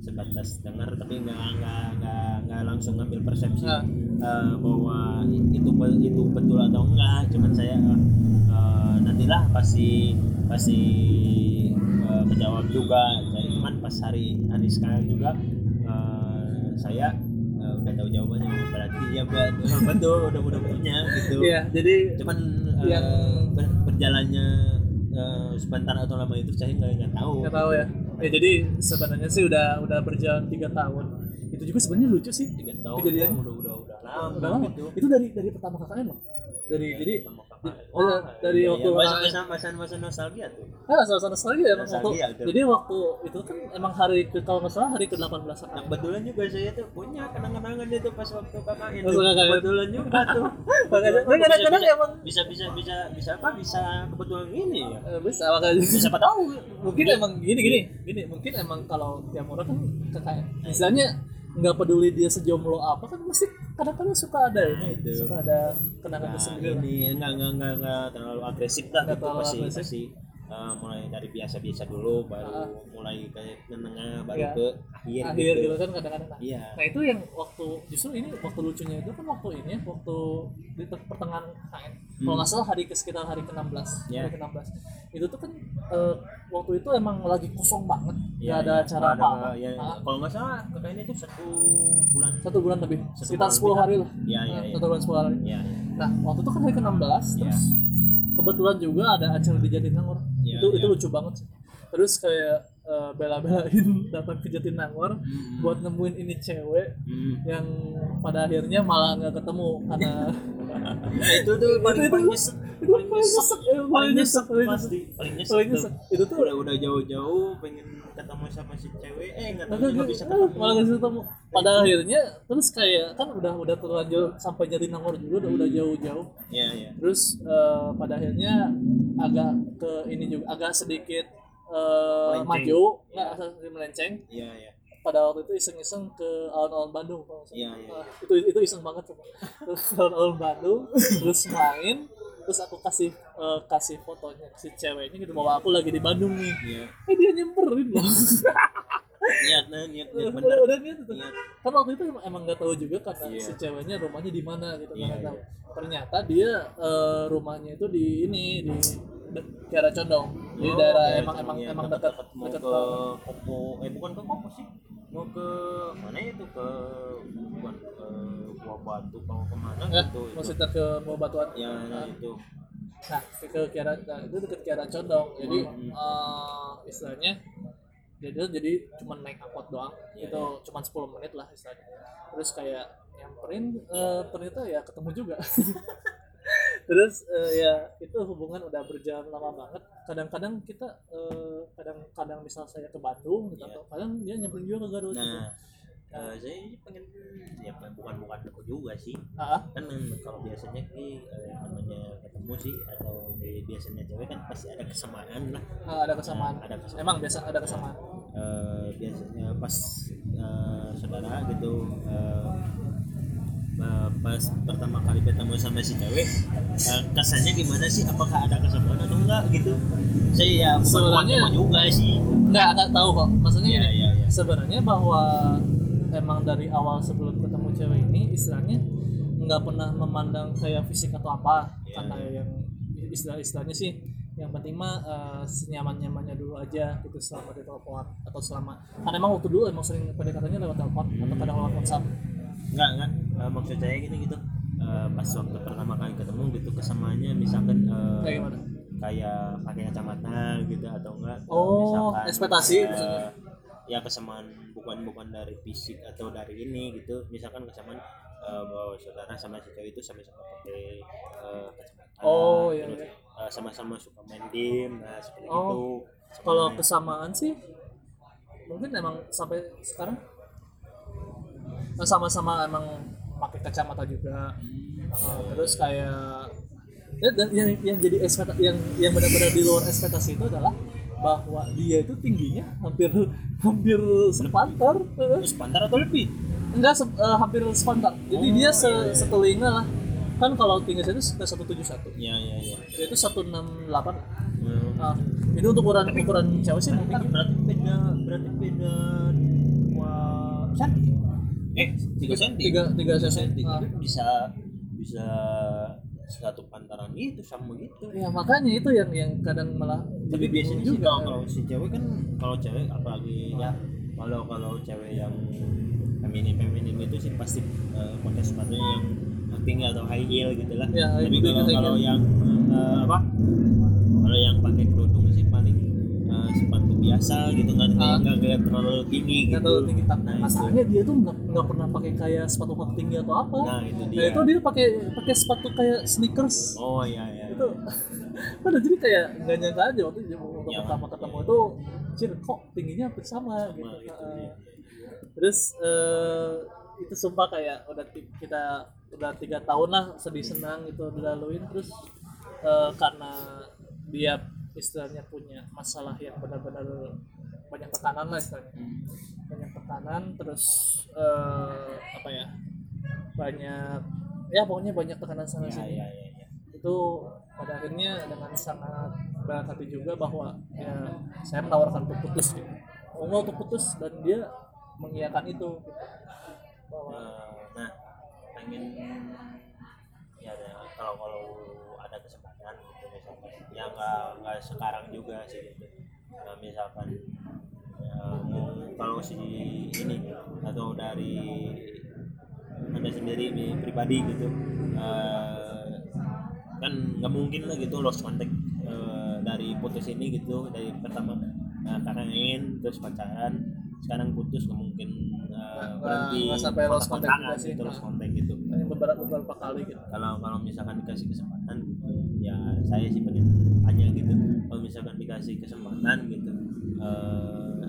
S2: sebatas dengar tapi nggak nggak nggak nggak langsung ngambil persepsi eh, bahwa itu itu betul atau enggak. Cuman saya eh, nantilah pasti pasti eh, menjawab juga. Saya cuman pas hari hari sekarang juga eh, saya udah tahu jawabannya. Berarti ya betul betul udah udah punya gitu.
S1: Iya, jadi
S2: cuman
S1: Yang-
S2: ber- berjalannya eh, sebentar atau lama itu saya nggak nggak tahu.
S1: Nggak tahu ya. Ya jadi sebenarnya sih udah udah berjalan tiga tahun. Itu juga sebenarnya lucu sih.
S2: tiga tahun
S1: Kejadiannya.
S2: udah udah udah lama,
S1: Udah lama.
S2: gitu
S1: Itu dari dari pertama kakaknya loh. Dari jadi
S2: Sama kakak.
S1: Oh, dari waktu-
S2: masa masa masa masa nostalgia tuh
S1: ah satu lagi ya emang waktu.
S2: Nostalgia.
S1: Jadi waktu itu kan emang hari ke kalau nggak salah hari ke 18
S2: Nah, kebetulan juga saya tuh punya kenang-kenangan itu pas waktu kakak itu.
S1: Itu.
S2: Kebetulan juga tuh. <laughs>
S1: Makanya kadang-kadang emang
S2: bisa bisa bisa bisa apa? Bisa kebetulan gini ya.
S1: eh, bisa makanya
S2: Bisa apa tahu?
S1: mungkin emang gini gini gini mungkin emang kalau tiap orang kan kakak misalnya nggak peduli dia sejomblo apa kan pasti kadang-kadang suka ada ini
S2: itu.
S1: suka ada kenangan
S2: Nah,
S1: tersendiri
S2: ini enggak enggak enggak enggak terlalu agresif lah
S1: Nggak
S2: gitu
S1: terlalu
S2: pasti eh, mulai dari biasa-biasa dulu baru
S1: Ah.
S2: mulai ke menengah baru
S1: Iya.
S2: ke akhir,
S1: akhir
S2: gitu.
S1: gitu kan kadang-kadang nah,
S2: iya
S1: nah itu yang waktu justru ini waktu lucunya itu kan waktu ini ya, waktu di te- pertengahan KN kalau nggak salah hari ke sekitar hari ke-16
S2: Hmm. Iya.
S1: hari ke-16 itu tuh kan eh, waktu itu emang lagi kosong banget nggak
S2: Iya,
S1: ada
S2: iya.
S1: acara apa-apa
S2: ya,
S1: Ah,
S2: kalau nggak salah KKN itu satu bulan
S1: satu bulan lebih
S2: Satu
S1: sekitar
S2: bulan
S1: 10
S2: lebih.
S1: hari lah
S2: Iya, iya,
S1: Ah,
S2: iya.
S1: satu bulan 10 hari
S2: Iya, iya.
S1: nah waktu itu kan hari ke-16
S2: Iya.
S1: terus kebetulan juga ada acara di Jatinangor
S2: Iya,
S1: itu itu
S2: iya.
S1: lucu banget sih terus kayak eh, bela-belain <laughs> datang ke Jatinangor
S2: Hmm.
S1: buat nemuin ini cewek
S2: Hmm.
S1: yang pada akhirnya malah nggak ketemu karena <laughs>
S2: itu tuh paling
S1: itu-
S2: paling nyesek
S1: itu paling nyesek. paling nyesek paling nyesek.
S2: pasti paling nyesek
S1: paling nyesek itu tuh
S2: udah udah jauh-jauh pengen ketemu sama si cewek eh nggak tahu nggak bisa ketemu.
S1: malah nggak bisa ketemu. Pada akhirnya terus kayak kan udah udah terlanjur sampai Jatinangor juga udah udah jauh-jauh.
S2: Iya iya.
S1: Terus eh, pada akhirnya agak ke ini juga agak sedikit eh,
S2: Melenceng.
S1: maju. Nggak sedikit melenceng.
S2: Iya iya.
S1: Pada waktu itu iseng-iseng ke alun-alun Bandung kalau nggak salah.
S2: Iya, iya.
S1: Ah, itu itu iseng banget tuh alun-alun Bandung terus main terus aku kasih eh, kasih fotonya si ceweknya gitu bahwa aku lagi di Bandung nih.
S2: Iya.
S1: Eh dia nyemperin loh.
S2: Niat nah, niat niat
S1: udah
S2: bener
S1: udah niat
S2: niat.
S1: Kan waktu itu emang- emang nggak tahu juga karena
S2: Iya.
S1: si ceweknya rumahnya di mana gitu
S2: Iya,
S1: nggak tahu ternyata dia eh, rumahnya itu di ini di Kiara Condong. Jadi
S2: Oh,
S1: daerah
S2: iya,
S1: emang emang
S2: iya,
S1: emang dekat
S2: deket mau
S1: dekat
S2: ke. Kopo. Eh bukan ke Kopo sih. Mau ke mana itu? Ke bukan ke Buah Batu kalau ke mana
S1: ya
S2: gitu itu.
S1: maksudnya ke Buah Batuan.
S2: Ya nah, itu.
S1: Nah ke, Kiara nah, itu dekat Kiara Condong. Jadi
S2: Hmm.
S1: eh, istilahnya jadi jadi cuma naik angkot doang.
S2: Iya,
S1: itu cuma 10 menit lah istilahnya. Terus kayak nyamperin eh, ternyata ya ketemu juga <laughs> terus eh, ya itu hubungan udah berjalan lama banget kadang-kadang kita eh, kadang-kadang misal saya ke Bandung gitu
S2: Iya.
S1: atau kadang dia nyamperin juga ke Garut gitu.
S2: nah eh, saya ini pengen ya bukan bukan aku juga sih
S1: Ah,
S2: kan eh, kalau biasanya sih eh, namanya ketemu sih atau biasanya cewek kan pasti ada kesamaan lah
S1: ah, ada kesamaan
S2: Ada kesamaan.
S1: emang biasa ada kesamaan
S2: Eh, biasanya pas eh, saudara gitu eh, eh, pas pertama kali ketemu sama si cewek eh, kesannya gimana sih? Apakah ada kesamaan atau enggak gitu? Saya ya
S1: Sebenarnya-
S2: juga sih.
S1: Nggak nggak tahu kok. Maksudnya
S2: Iya,
S1: gini,
S2: iya, iya.
S1: sebenarnya bahwa emang dari awal sebelum ketemu cewek ini istilahnya nggak pernah memandang kayak fisik atau apa.
S2: Iya,
S1: karena yang istilah-istilahnya sih yang penting mah eh, senyaman-nyamannya dulu aja gitu selama di telepon atau selama karena emang waktu dulu emang sering pendekatannya lewat telepon atau kadang lewat WhatsApp
S2: enggak enggak. Eh, maksud saya gini gitu. Eh, pas waktu pertama kali ketemu gitu kesamaannya misalkan eh,
S1: kayak
S2: kayak pakai kacamata gitu atau enggak.
S1: Oh, ekspektasi
S2: eh,
S1: maksudnya.
S2: ya kesamaan bukan bukan dari fisik atau dari ini gitu. Misalkan kesamaan eh, bahwa saudara sama si cewek itu sama-sama pakai eh, kacamata
S1: Oh, iya,
S2: terus,
S1: iya.
S2: sama-sama suka main game nah seperti
S1: Oh,
S2: itu
S1: kalau
S2: Sama-
S1: kesamaan sih mungkin emang sampai sekarang sama-sama emang pakai kacamata juga. Uh, terus kayak ya, dan yang yang jadi ekspektasi yang yang benar-benar di luar ekspektasi itu adalah bahwa dia itu tingginya hampir hampir sepantar. Eh,
S2: terus pantar atau lebih?
S1: Enggak se- eh, hampir sepantar. Jadi
S2: Oh,
S1: dia se,
S2: iya, iya.
S1: setelinga lah. Kan kalau tinggi saya itu sekitar 171
S2: ya ya ya
S1: dia itu 168
S2: Hmm.
S1: nah, ini untuk ukuran ukuran cewek sih tinggi
S2: berarti beda berarti beda dua senti eh tiga senti
S1: tiga tiga senti
S2: senti
S1: Ah.
S2: tapi bisa bisa satu pantaran itu sama gitu.
S1: Ya makanya itu yang yang kadang malah
S2: tapi biasanya sih kalau kalau si cewek kan kalau cewek apalagi ya kalau kalau cewek yang feminim feminim itu sih pasti eh, pakai sepatunya yang tinggi atau high heel gitu lah.
S1: Ya,
S2: tapi kalau
S1: heel.
S2: kalau yang eh, apa kalau yang pakai kerudung sih paling eh, sepatu biasa gitu nggak
S1: Ah.
S2: nggak nggak terlalu tinggi
S1: nggak
S2: gitu
S1: terlalu tinggi tapi
S2: Nah, itu.
S1: masalahnya dia tuh nggak nggak pernah pakai kayak sepatu kaki tinggi atau apa
S2: nah itu
S1: nah
S2: dia
S1: itu dia pakai pakai sepatu kayak sneakers
S2: oh iya iya
S1: itu <laughs> pada jadi kayak nggak nyangka aja waktu dia waktu
S2: Ya,
S1: pertama
S2: ya,
S1: ketemu
S2: ya.
S1: itu cir kok tingginya hampir sama,
S2: Sama
S1: gitu
S2: gitu,
S1: Heeh.
S2: iya.
S1: terus eh, itu sumpah kayak udah kita udah tiga tahun lah sedih senang gitu dilaluin terus eh, karena dia istilahnya punya masalah yang benar-benar banyak tekanan lah istilahnya banyak tekanan terus eh, apa ya banyak ya pokoknya banyak tekanan sana
S2: ya
S1: sini
S2: ya ya ya.
S1: itu pada akhirnya dengan sangat berberat hati juga bahwa ya saya menawarkan untuk putus gitu. Nggak untuk putus dan dia mengiyakan itu gitu. bahwa
S2: Eh, nah pengen ya ada kalau kalau ya nggak nggak sekarang juga sih. Gitu nah, misalkan ya, mau kalau si ini atau dari anda sendiri nih, pribadi gitu eh, kan nggak mungkin lah gitu lost contact eh, dari putus ini gitu dari pertama nah, kakak ingin terus pacaran sekarang putus nggak mungkin eh,
S1: Nggak-
S2: berhenti
S1: nggak sampai lost contact sih.
S2: gitu, lost contact gitu.
S1: Beberapa beberapa kali gitu.
S2: Kalau kalau misalkan dikasih kesempatan ya saya sih pengen tanya gitu kalau misalkan dikasih kesempatan gitu eh,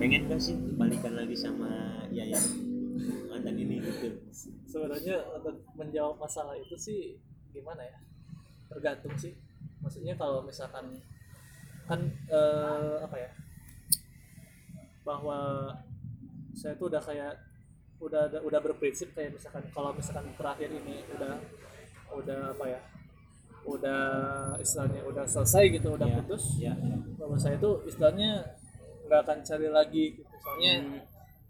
S2: pengen gak sih balikan lagi sama Yayan? Mantan ini gitu.
S1: Sebenarnya untuk menjawab masalah itu sih gimana ya? Tergantung sih. Maksudnya kalau misalkan kan eh, apa ya? Bahwa saya tuh udah kayak udah, udah berprinsip kayak misalkan kalau misalkan terakhir ini udah udah apa ya udah istilahnya udah selesai gitu udah
S2: Ya,
S1: putus.
S2: ya.
S1: bahwa saya tuh istilahnya nggak akan cari lagi gitu. Soalnya
S2: Hmm.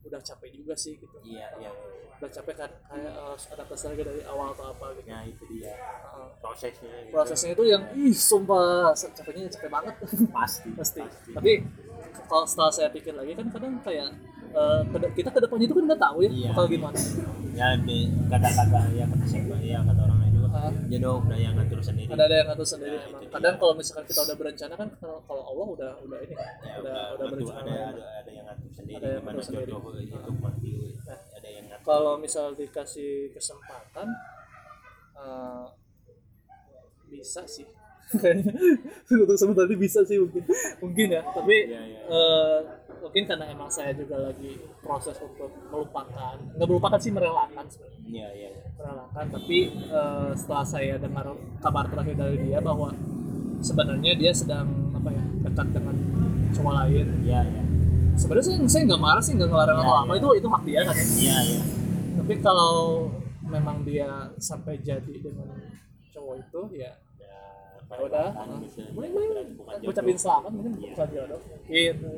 S1: udah capek juga sih gitu.
S2: Iya iya.
S1: Udah capek kan kayak harus adaptasi lagi dari awal atau apa gitu.
S2: Ya itu dia. Prosesnya gitu.
S1: prosesnya itu yang ih sumpah capeknya capek banget. <laughs>
S2: Pasti
S1: pasti.
S2: pasti.
S1: Tapi kalau setelah saya pikir lagi kan kadang kayak kede- kita ke depannya itu kan nggak tahu ya
S2: Iya.
S1: bakal gimana.
S2: Ya kata-kata ya kata siapa ya kata orangnya juga
S1: Ah.
S2: jodoh udah yang ngatur sendiri
S1: ada ada yang ngatur sendiri
S2: Nah,
S1: emang kadang kalau misalkan kita udah berencana kan kalau Allah udah udah ini
S2: ya,
S1: udah
S2: udah,
S1: udah berencana
S2: ada, ada ada yang ngatur sendiri
S1: Ada yang ngatur sendiri.
S2: jodoh itu mati
S1: Nah.
S2: ada yang ngatur
S1: kalau misal dikasih kesempatan eh, bisa sih <laughs> untuk sementara bisa sih mungkin mungkin ya tapi
S2: Iya, iya.
S1: eh, mungkin karena emang saya juga lagi proses untuk melupakan nggak melupakan sih merelakan sebenarnya.
S2: Iya iya. Iya.
S1: merelakan tapi eh, setelah saya dengar kabar terakhir dari dia bahwa sebenarnya dia sedang apa ya dekat dengan cowok lain.
S2: Iya iya.
S1: Sebenarnya saya saya nggak marah sih nggak ngelarang
S2: Iya,
S1: atau apa
S2: iya.
S1: itu itu hak dia kan ya.
S2: Iya iya.
S1: Tapi kalau memang dia sampai jadi dengan cowok itu ya
S2: ya
S1: ya udah. boleh
S2: bukan
S1: ucapin selamat mungkin
S2: Iya.
S1: bukan jodoh gitu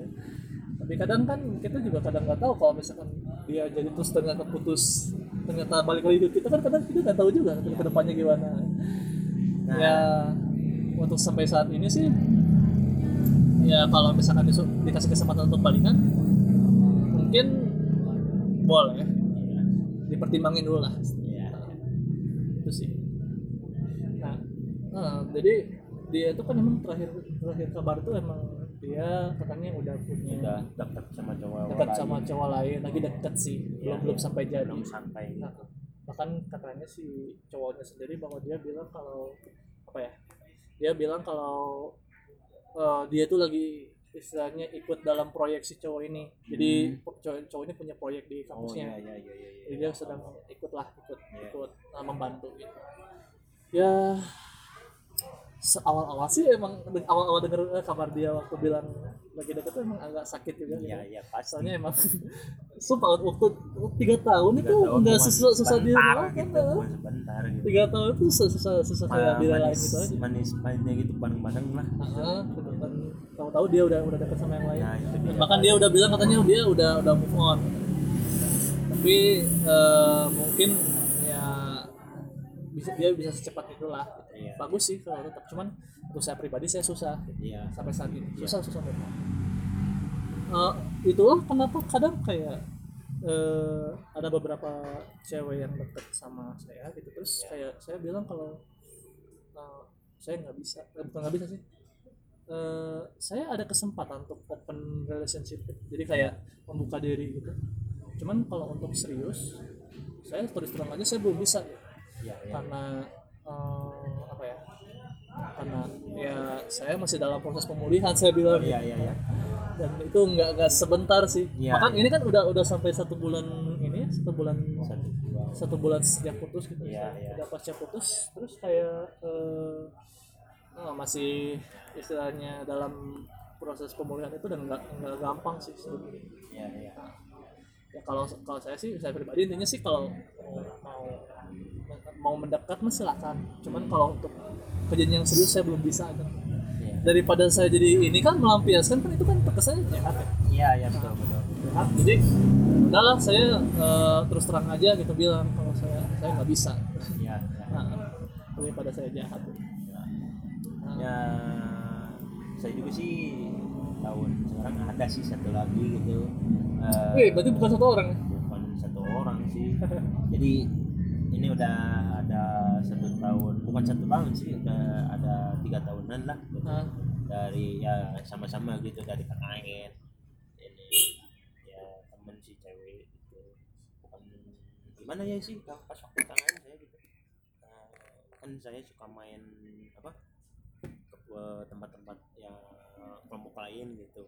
S1: tapi kadang kan kita juga kadang nggak tahu kalau misalkan dia jadi terus ternyata putus ternyata balik lagi ke kita kan kadang kita nggak tahu juga ke ke depannya gimana.
S2: Nah.
S1: ya untuk sampai saat ini sih ya kalau misalkan disu- dikasih kesempatan untuk balikan mungkin boleh. Dipertimbangin dulu lah.
S2: Iya.
S1: itu sih. Nah, nah, jadi dia itu kan emang terakhir terakhir kabar itu emang dia katanya udah punya
S2: udah dekat sama cowok
S1: dekat
S2: lain.
S1: sama cowok lain lagi deket sih
S2: Iya,
S1: belum
S2: iya.
S1: belum sampai jadi
S2: belum sampai
S1: Nah, bahkan katanya si cowoknya sendiri bahwa dia bilang kalau apa ya dia bilang kalau eh, dia tuh lagi istilahnya ikut dalam proyek si cowok ini jadi cowok, cowok ini punya proyek di
S2: Hmm. oh
S1: kampusnya
S2: iya iya iya iya
S1: jadi dia sedang ikut lah ikut
S2: Iya.
S1: ikut uh, membantu gitu ya awal-awal sih emang awal-awal denger eh, kabar dia waktu bilang lagi deket tuh emang agak sakit juga
S2: iya
S1: gitu.
S2: iya pasti.
S1: Soalnya emang <laughs> sumpah waktu tiga tahun itu
S2: Tiga tahun
S1: nggak
S2: bukan
S1: susah susah dia relakan
S2: gitu bukan sebentar gitu.
S1: Tiga tahun itu susah susah kayak direlain
S2: manis
S1: gitu aja.
S2: manis manisnya gitu bareng-bareng lah.
S1: Heeh, kan. tahu-tahu dia udah udah deket sama yang lain.
S2: Nah, itu dia.
S1: bahkan dia udah bilang katanya dia udah udah move on. Tapi eh, mungkin ya bisa dia bisa secepat itulah
S2: Iya.
S1: bagus sih kalau tetap cuman untuk saya pribadi saya susah
S2: iya.
S1: sampai saat ini.
S2: Iya.
S1: susah susah move on Eh, itulah kenapa kadang kayak eh, ada beberapa cewek yang deket sama saya gitu. Terus
S2: Iya.
S1: kayak saya bilang kalau eh, saya nggak bisa. Eh, bukan nggak bisa sih. Eh, saya ada kesempatan untuk open relationship. Jadi kayak membuka diri gitu. Cuman kalau untuk serius saya terus terang aja saya belum bisa.
S2: Iya iya.
S1: Karena eh, apa ya? Karena ya saya masih dalam proses pemulihan saya bilang.
S2: Iya iya iya.
S1: Dan itu nggak nggak sebentar sih. Bahkan
S2: iya.
S1: ini kan udah udah sampai satu bulan ini satu bulan
S2: satu
S1: satu bulan sejak putus gitu.
S2: Iya, iya.
S1: udah pasca putus terus kayak eh, eh, masih istilahnya dalam proses pemulihan itu dan nggak nggak gampang sih sebenarnya.
S2: Iya iya.
S1: Nah, ya kalau kalau saya sih saya pribadi intinya sih kalau mau mau mendekat mah silakan. Cuman kalau untuk kejadian yang serius saya belum bisa gitu. daripada saya jadi ini kan melampiaskan kan itu kan terkesannya jahat ya
S2: iya iya betul betul.
S1: Jahat jadi udahlah saya eh, terus terang aja gitu bilang kalau saya saya nggak bisa.
S2: Iya iya.
S1: nah, daripada saya jahat. Nah,
S2: ya saya juga sih tahun sekarang ada sih satu lagi gitu Eh,
S1: Wih, berarti bukan satu orang ya?
S2: bukan satu orang sih. Jadi ini udah ada satu tahun bukan satu tahun sih udah ada tiga tahunan lah. Gitu.
S1: Nah,
S2: dari ya sama-sama gitu dari KKN ini ya temen si cewek gitu bukan gimana ya sih pas waktu KKN saya gitu. Eh, kan saya suka main apa ke tempat-tempat yang kelompok lain gitu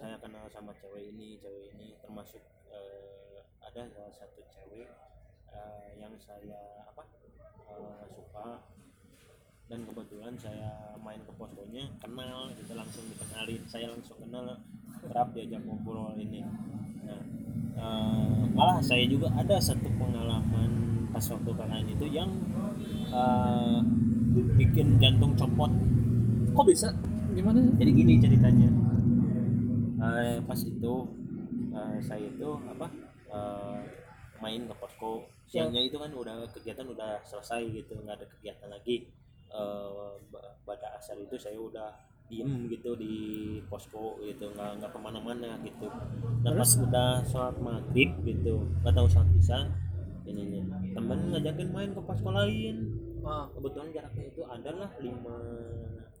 S2: saya kenal sama cewek ini cewek ini termasuk eh, ada salah satu cewek eh, yang saya apa eh, suka. Dan kebetulan saya main ke poskonya kenal kita langsung dikenalin. Saya langsung kenal kerap diajak ngobrol ini. Nah eh, malah saya juga ada satu pengalaman pas waktu KKN itu yang eh, bikin jantung copot.
S1: Kok bisa? Gimana
S2: jadi gini ceritanya Eh, pas itu eh, saya itu apa eh, main ke posko. Siangnya itu kan udah kegiatan udah selesai gitu nggak ada kegiatan lagi. Ba- pada asar itu saya udah diem gitu di posko gitu nggak nggak ke mana-mana gitu. Nah pas udah sholat maghrib gitu nggak tahu sholat isya ininya. Temen ngajakin main ke posko lain.
S1: Ah.
S2: Kebetulan jaraknya itu adalah 5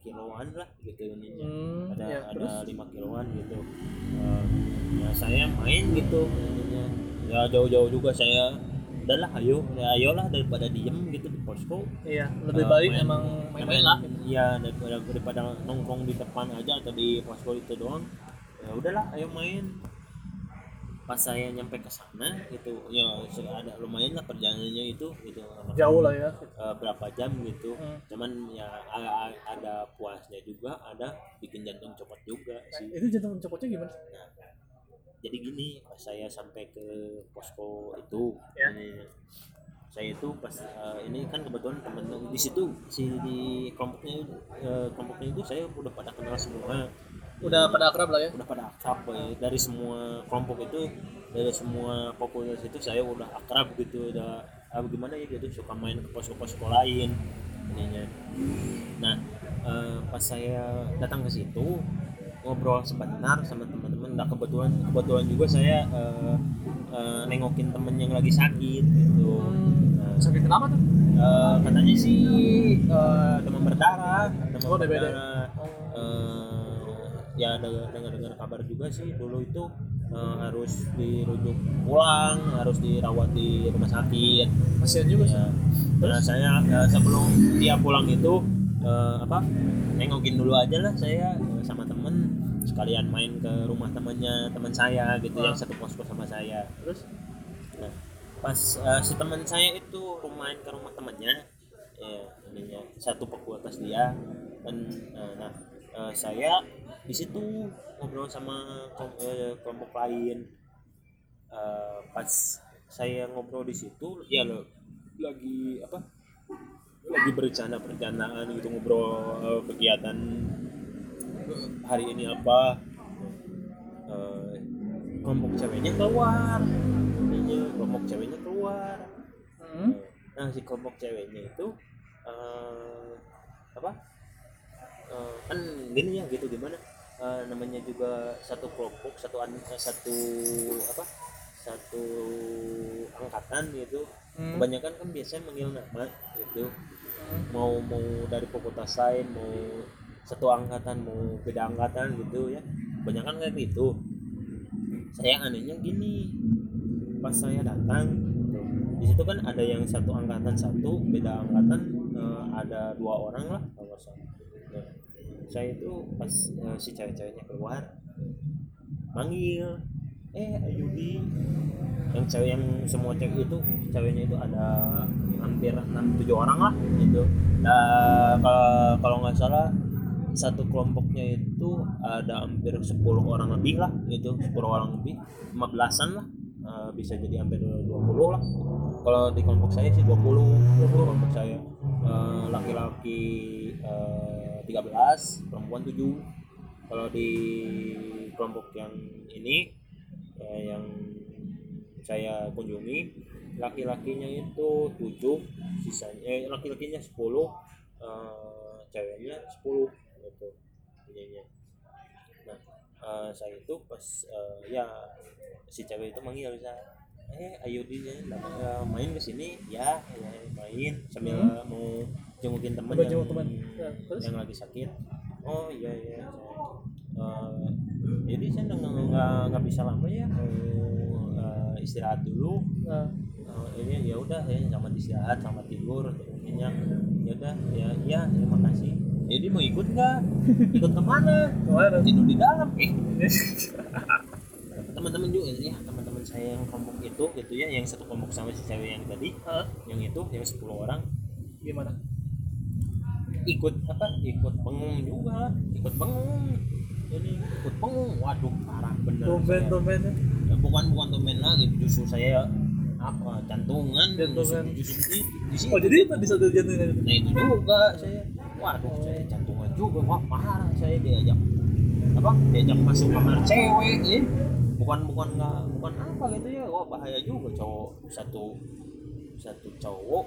S2: kiloan lah gitu ininya
S1: hmm,
S2: ada
S1: ya,
S2: ada
S1: terus?
S2: lima kiloan gitu. Eh, ya saya main gitu ininya ya jauh-jauh juga saya. Udahlah ayo ya ayolah daripada diem gitu di posko.
S1: Iya lebih
S2: Eh,
S1: baik
S2: main-
S1: emang main-main lah. gitu.
S2: iya daripada, daripada nongkrong di depan aja atau di posko itu doang. Ya udahlah ayo main pas saya nyampe ke sana gitu ya sudah ada lumayan lah perjalanannya itu gitu
S1: jauh lah ya.
S2: Eh, berapa jam gitu.
S1: Hmm.
S2: cuman ya ada puasnya juga ada bikin jantung copot juga sih.
S1: Itu jantung copotnya gimana?
S2: Nah, jadi gini pas saya sampai ke posko itu
S1: Ya.
S2: ini, saya itu pas eh, ini kan kebetulan temen di situ si di kelompoknya eh, kelompoknya itu saya udah pada kenal semua
S1: udah pada akrab lah ya?
S2: Udah pada akrab eh. dari semua kelompok itu dari semua popularitas itu saya udah akrab gitu. Udah ah, gimana ya gitu. Suka main ke posko-posko lain ininya. Nah eh, pas saya datang ke situ ngobrol sebentar sama teman-teman. Nah kebetulan kebetulan juga saya eh, eh, nengokin temen yang lagi sakit gitu. Nah,
S1: sakit kenapa tuh?
S2: Eh, katanya sih eh, demam berdarah. Demam
S1: Oh,
S2: berdarah Eh, ya dengar dengar dengar kabar juga sih dulu itu eh, harus dirujuk pulang harus dirawat di rumah sakit.
S1: Kasihan juga sih.
S2: Ya nah, saya eh, sebelum dia pulang itu eh, apa nengokin dulu aja lah saya sama temen sekalian main ke rumah temannya teman saya gitu
S1: Ah.
S2: yang satu posko sama saya.
S1: Terus
S2: Nah, pas eh, si teman saya itu main ke rumah temannya, ya, ininya satu fakultas dia, dan eh, nah eh, saya di situ ngobrol sama eh, kelompok lain. Eh, pas saya ngobrol di situ, ya lo lagi apa? Lagi berencana perencanaan gitu ngobrol eh, kegiatan hari ini apa? Eh, kelompok ceweknya keluar ininya kelompok ceweknya keluar
S1: hmm.
S2: nah si kelompok ceweknya itu eh apa Kan gini ya gitu. Gimana Eh, namanya juga satu kelompok satu an- eh, satu apa satu angkatan gitu.
S1: Hmm.
S2: kebanyakan kan biasanya manggil nama gitu. Mau mau dari fakultas lain mau satu angkatan mau beda angkatan gitu ya. Kebanyakan kayak gitu. Saya anehnya gini pas saya datang gitu, di situ kan ada yang satu angkatan satu beda angkatan eh, ada dua orang lah kalau salah. Nah, saya itu pas eh, si cewek-ceweknya keluar manggil eh Ayudi. Yang cewek yang semua cewek itu ceweknya itu ada hampir enam tujuh orang lah gitu. Nah kalau kalau nggak salah satu kelompoknya itu ada hampir 10 orang lebih lah gitu. 10 orang lebih 15an lah. Eh, bisa jadi hampir 20 lah. Kalau di kelompok saya sih 20 20 kelompok saya. Eh, laki-laki eh, 13 perempuan 7 kalau di kelompok yang ini eh, yang saya kunjungi laki-lakinya itu 7 sisanya eh, laki-lakinya 10 eh, ceweknya 10 gitu ininya. Nah eh, saya itu pas eh, ya si cewek itu manggil bisa eh ayo di eh, main ke sini ya, ya main sambil mau jengukin teman yang,
S1: jenguk teman. Ya, terus?
S2: yang lagi sakit. Oh iya iya Eh, jadi saya nggak nggak nggak bisa lama ya mau eh, istirahat dulu. Eh, ini ya udah ya selamat istirahat selamat tidur ya udah ya ya terima kasih. Jadi mau ikut nggak? <laughs> Ikut ke
S1: mana?
S2: Tidur di dalam. Eh. <laughs> Teman-teman juga ya saya yang kelompok itu gitu ya yang satu kelompok sama si cewek yang tadi
S1: Hah?
S2: yang itu yang 10 orang
S1: Gimana?
S2: ikut apa ikut pengung juga ikut pengung jadi ikut pengung waduh parah bener
S1: Tumben, tumben ya.
S2: Ya, bukan bukan tumben lagi justru saya apa jantungan
S1: Jantungan.
S2: justru, justru di, di.
S1: Oh jadi itu di satu jantung itu?
S2: nah itu juga saya waduh saya jantungan juga wah parah saya diajak apa diajak masuk kamar cewek ya bukan bukan nggak bukan apa gitu ya. Wah bahaya juga cowok. Satu satu cowok.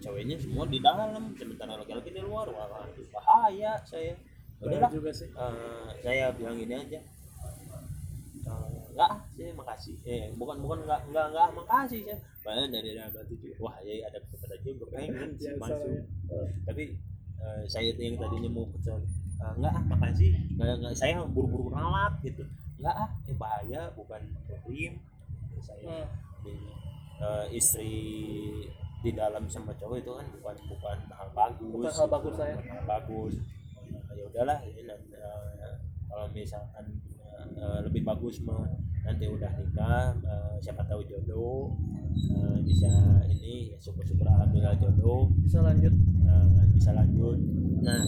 S2: Ceweknya semua di dalam. Sementara laki-laki di luar. Wah bahaya saya. Udahlah.
S1: juga sih.
S2: Eh, saya bilang gini aja. Eh, enggak saya makasih. Eh bukan bukan enggak enggak enggak makasih saya. Padahal dari dalam juga wah ya ada kepada juga pengen
S1: Biasa
S2: masuk
S1: ya.
S2: tapi eh, saya itu yang tadinya mau kesel "Ah, enggak makasih. Enggak, enggak saya buru-buru ralat gitu enggak ah eh bahaya bukan problem saya
S1: Hmm.
S2: di, eh, istri di dalam sama cowok itu kan bukan bukan hal bagus
S1: Bukan hal bagus, saya.
S2: Bukan hal bagus ya udahlah ini nan- eh, kalau misalkan eh, lebih bagus mah nanti udah nikah eh, siapa tahu jodoh eh, bisa ini ya syukur-syukur alhamdulillah jodoh.
S1: Bisa lanjut.
S2: eh, bisa lanjut. Nah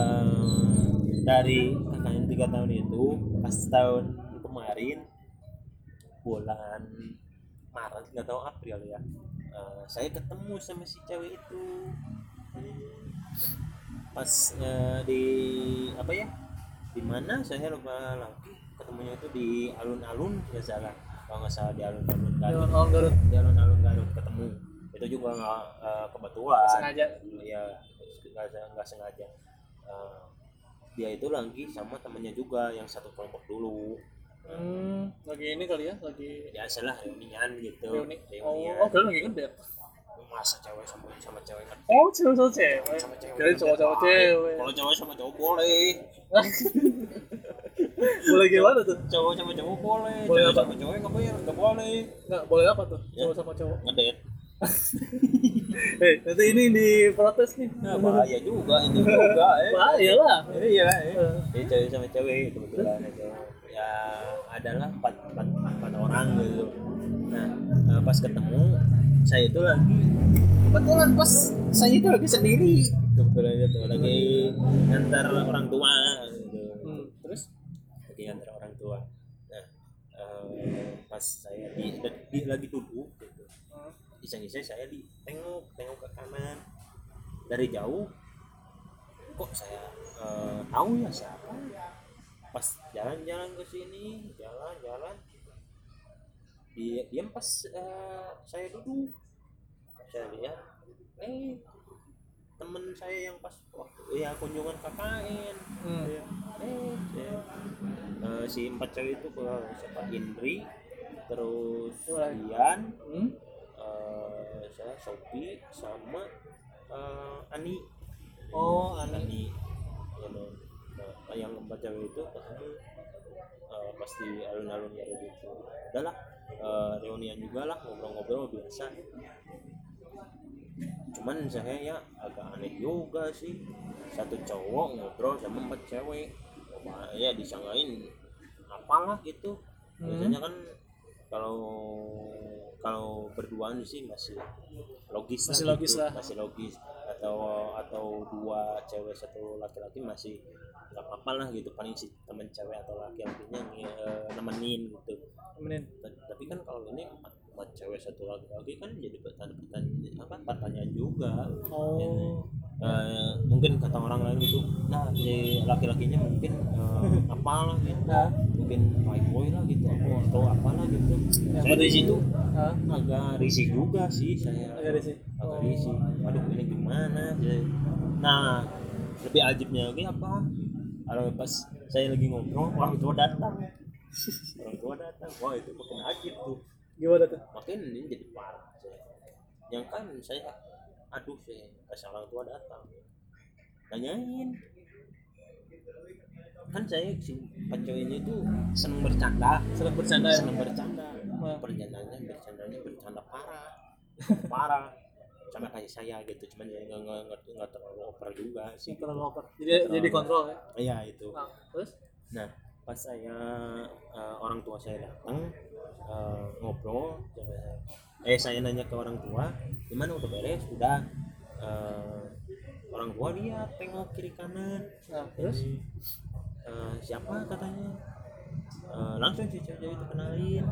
S2: eh, dari kakak yang tiga tahun itu pas tahun kemarin bulan Maret nggak tahu April ya eh, saya ketemu sama si cewek itu. Pas eh, di apa ya di mana? Saya lupa lagi ketemunya itu di alun-alun ya salah kalau nggak salah di alun-alun Garut
S1: Jalan Orang Garut.
S2: di alun-alun Garut ketemu itu juga nggak eh, kebetulan
S1: Sengaja.
S2: ya nggak nggak sengaja Eh, dia itu lagi sama temennya juga yang satu kelompok dulu
S1: Hmm, lagi ini kali ya, lagi
S2: biasalah reunian gitu
S1: reuni. Oh,
S2: reunian
S1: oh kalian lagi ngedate.
S2: masa cewek sama sama cewek ngerti
S1: Oh, cewek sama cewek. Kalian cowok sama cewek.
S2: kalau cewek sama cowok boleh <laughs>
S1: Boleh gimana tuh?
S2: cowok sama cowok boleh
S1: Boleh apa?
S2: sama cowok nggak boleh nggak boleh
S1: Enggak, boleh apa tuh?
S2: Ya.
S1: Cowok sama cowok.
S2: ngedet <laughs>
S1: Eh, nanti ini diprotes nih.
S2: nah, bahaya juga itu juga eh
S1: Bahaya lah.
S2: iya eh.
S1: Eh.
S2: Jadi cewek sama cewek kebetulan itu ya adalah empat, empat, empat orang gitu nah eh, pas ketemu saya itu lagi kebetulan pas saya itu lagi sendiri kebetulan itu lagi ngantar orang tua gitu
S1: Hmm, terus?
S2: lagi ngantar orang tua nah eh, pas saya di, di lagi duduk gitu.
S1: Hmm.
S2: iseng-iseng saya di tengok tengok ke kanan. Dari jauh kok saya eh, tahu ya siapa? Pas jalan-jalan ke sini jalan-jalan. Dia diam pas eh, saya duduk. Saya lihat eh temen saya yang pas waktu ya kunjungan KKN
S1: Hmm.
S2: eh eh, si empat cewek itu ke siapa? Indri terus? Dian
S1: Hmm?
S2: eh, saya Sophie sama eh, Ani
S1: Oh, Ani.
S2: Ani ya, no. nah, yang empat cewek itu ketemu eh, pas di alun-alun ya gitu udahlah eh, reunian juga lah ngobrol-ngobrol biasa cuman saya ya agak aneh juga sih satu cowok ngobrol sama empat cewek ya disangkain apalah gitu biasanya kan kalau kalau berduaan sih masih logis
S1: Masih
S2: lah
S1: logis
S2: gitu.
S1: lah.
S2: masih logis atau atau dua cewek satu laki-laki masih nggak apa-apa lah gitu paling si temen cewek atau laki-lakinya eh, nemenin gitu
S1: Temenin.
S2: Ta- tapi kan kalau ini empat, empat cewek satu laki-laki kan jadi pertanyaan apa pertanyaan juga
S1: Oh.
S2: Eh, mungkin kata orang lain gitu nah si laki-lakinya mungkin eh, apalah gitu.
S1: Nah.
S2: mungkin playboy lah gitu atau apalah gitu.
S1: Yang
S2: saya di
S1: penting-
S2: situ agak risih juga sih saya.
S1: Agak risih.
S2: agak
S1: Oh.
S2: risih aduh ini gimana Saya- nah lebih ajibnya lagi apa? Kalau pas saya lagi ngobrol orang tua datang. Orang tua datang wah itu makin ajib tuh.
S1: Gimana tuh?
S2: makin ini jadi parah. Yang kan saya aduh saya pas orang tua datang nanyain kan saya si pacoynya itu seneng bercanda
S1: Senang bercanda ya?
S2: seneng bercanda
S1: Wah.
S2: bercandanya bercandanya bercanda parah <laughs> parah sama kayak saya gitu cuman ya nggak nggak nggak nggak terlalu over juga sih
S1: Terlalu over. Jadi jadi kontrol ya.
S2: iya itu
S1: Nah, terus?
S2: Nah, pas saya eh, orang tua saya datang eh, ngobrol, eh saya nanya ke orang tua, gimana udah beres? Udah. Eh, orang tua dia tengok kiri kanan.
S1: Nah, terus?
S2: Eh, siapa katanya? Eh, langsung si cewek itu kenalin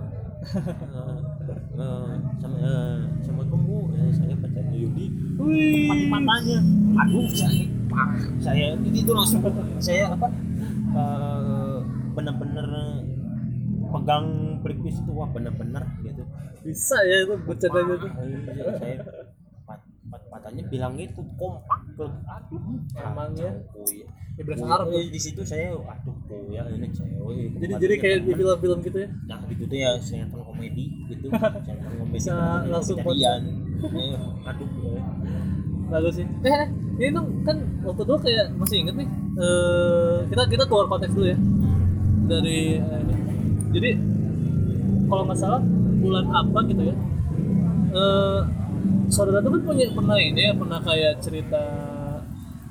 S2: eh, sama eh, sama kamu saya pacarnya Yudi
S1: Wih.
S2: matanya aduh saya parah saya itu langsung <laughs> saya apa eh, benar-benar pegang pelipis itu wah benar-benar gitu
S1: Bisa ya itu bercanda.
S2: Wah, iya, saya pat, pat, patanya bilang itu kompak aduh
S1: Emang ya.
S2: iya
S1: Ya berasa Arab tuh.
S2: di situ saya aduh ya ini cewek
S1: Jadi jadi kayak di film-film gitu ya.
S2: nah gitu tuh ya sinetron komedi gitu <laughs> sinetron komedi
S1: Bisa langsung
S2: kejadian Eh, aduh eh.
S1: Bagus sih. Eh, ini tuh kan waktu dulu kayak masih inget nih. Eh, kita kita keluar konteks dulu ya dari eh, ini. Jadi kalau nggak salah bulan apa gitu ya. Eh, saudara tuh kan punya pernah ini ya pernah kayak cerita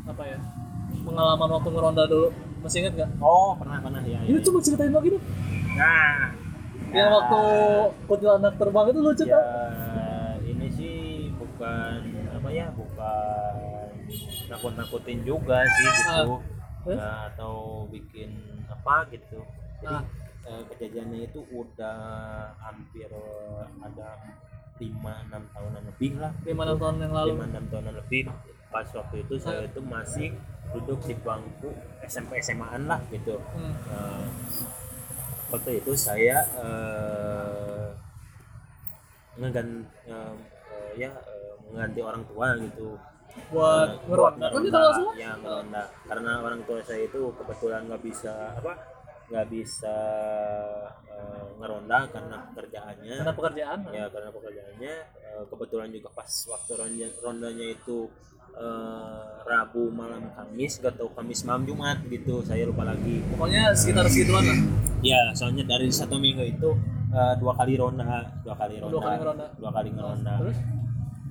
S1: apa ya pengalaman waktu ngeronda dulu masih inget nggak?
S2: oh pernah pernah ya,
S1: Ini
S2: ya.
S1: coba ceritain lagi dong.
S2: nah
S1: Yang waktu kuntilanak terbang itu lucu
S2: ya
S1: tau?
S2: ini sih bukan apa ya bukan nakut-nakutin juga sih gitu? Nah, atau bikin apa gitu jadi
S1: Ah.
S2: Eh, kejadiannya itu udah hampir ada lima enam tahunan lebih lah.
S1: Lima enam tahun yang lalu.
S2: lima enam tahunan lebih. Pas waktu itu saya itu masih duduk di bangku SMP SMA-an lah gitu.
S1: Hmm.
S2: Nah, waktu itu saya eh, ngegan eh, eh, ya eh, mengganti orang tua gitu.
S1: Buat ngeronda. Kan kita langsung
S2: ya ngeronda. Karena orang tua saya itu kebetulan nggak bisa apa nggak bisa eh, ngeronda karena pekerjaannya
S1: karena pekerjaan.
S2: ya karena pekerjaannya eh, kebetulan juga pas waktu ronda, rondanya itu eh, Rabu malam Kamis gak tahu Kamis malam Jumat gitu saya lupa lagi
S1: Pokoknya sekitar segituan lah.
S2: ya soalnya dari satu minggu itu eh, dua kali ronda dua kali ronda
S1: Dua kali ngeronda.
S2: dua kali ngeronda
S1: Terus?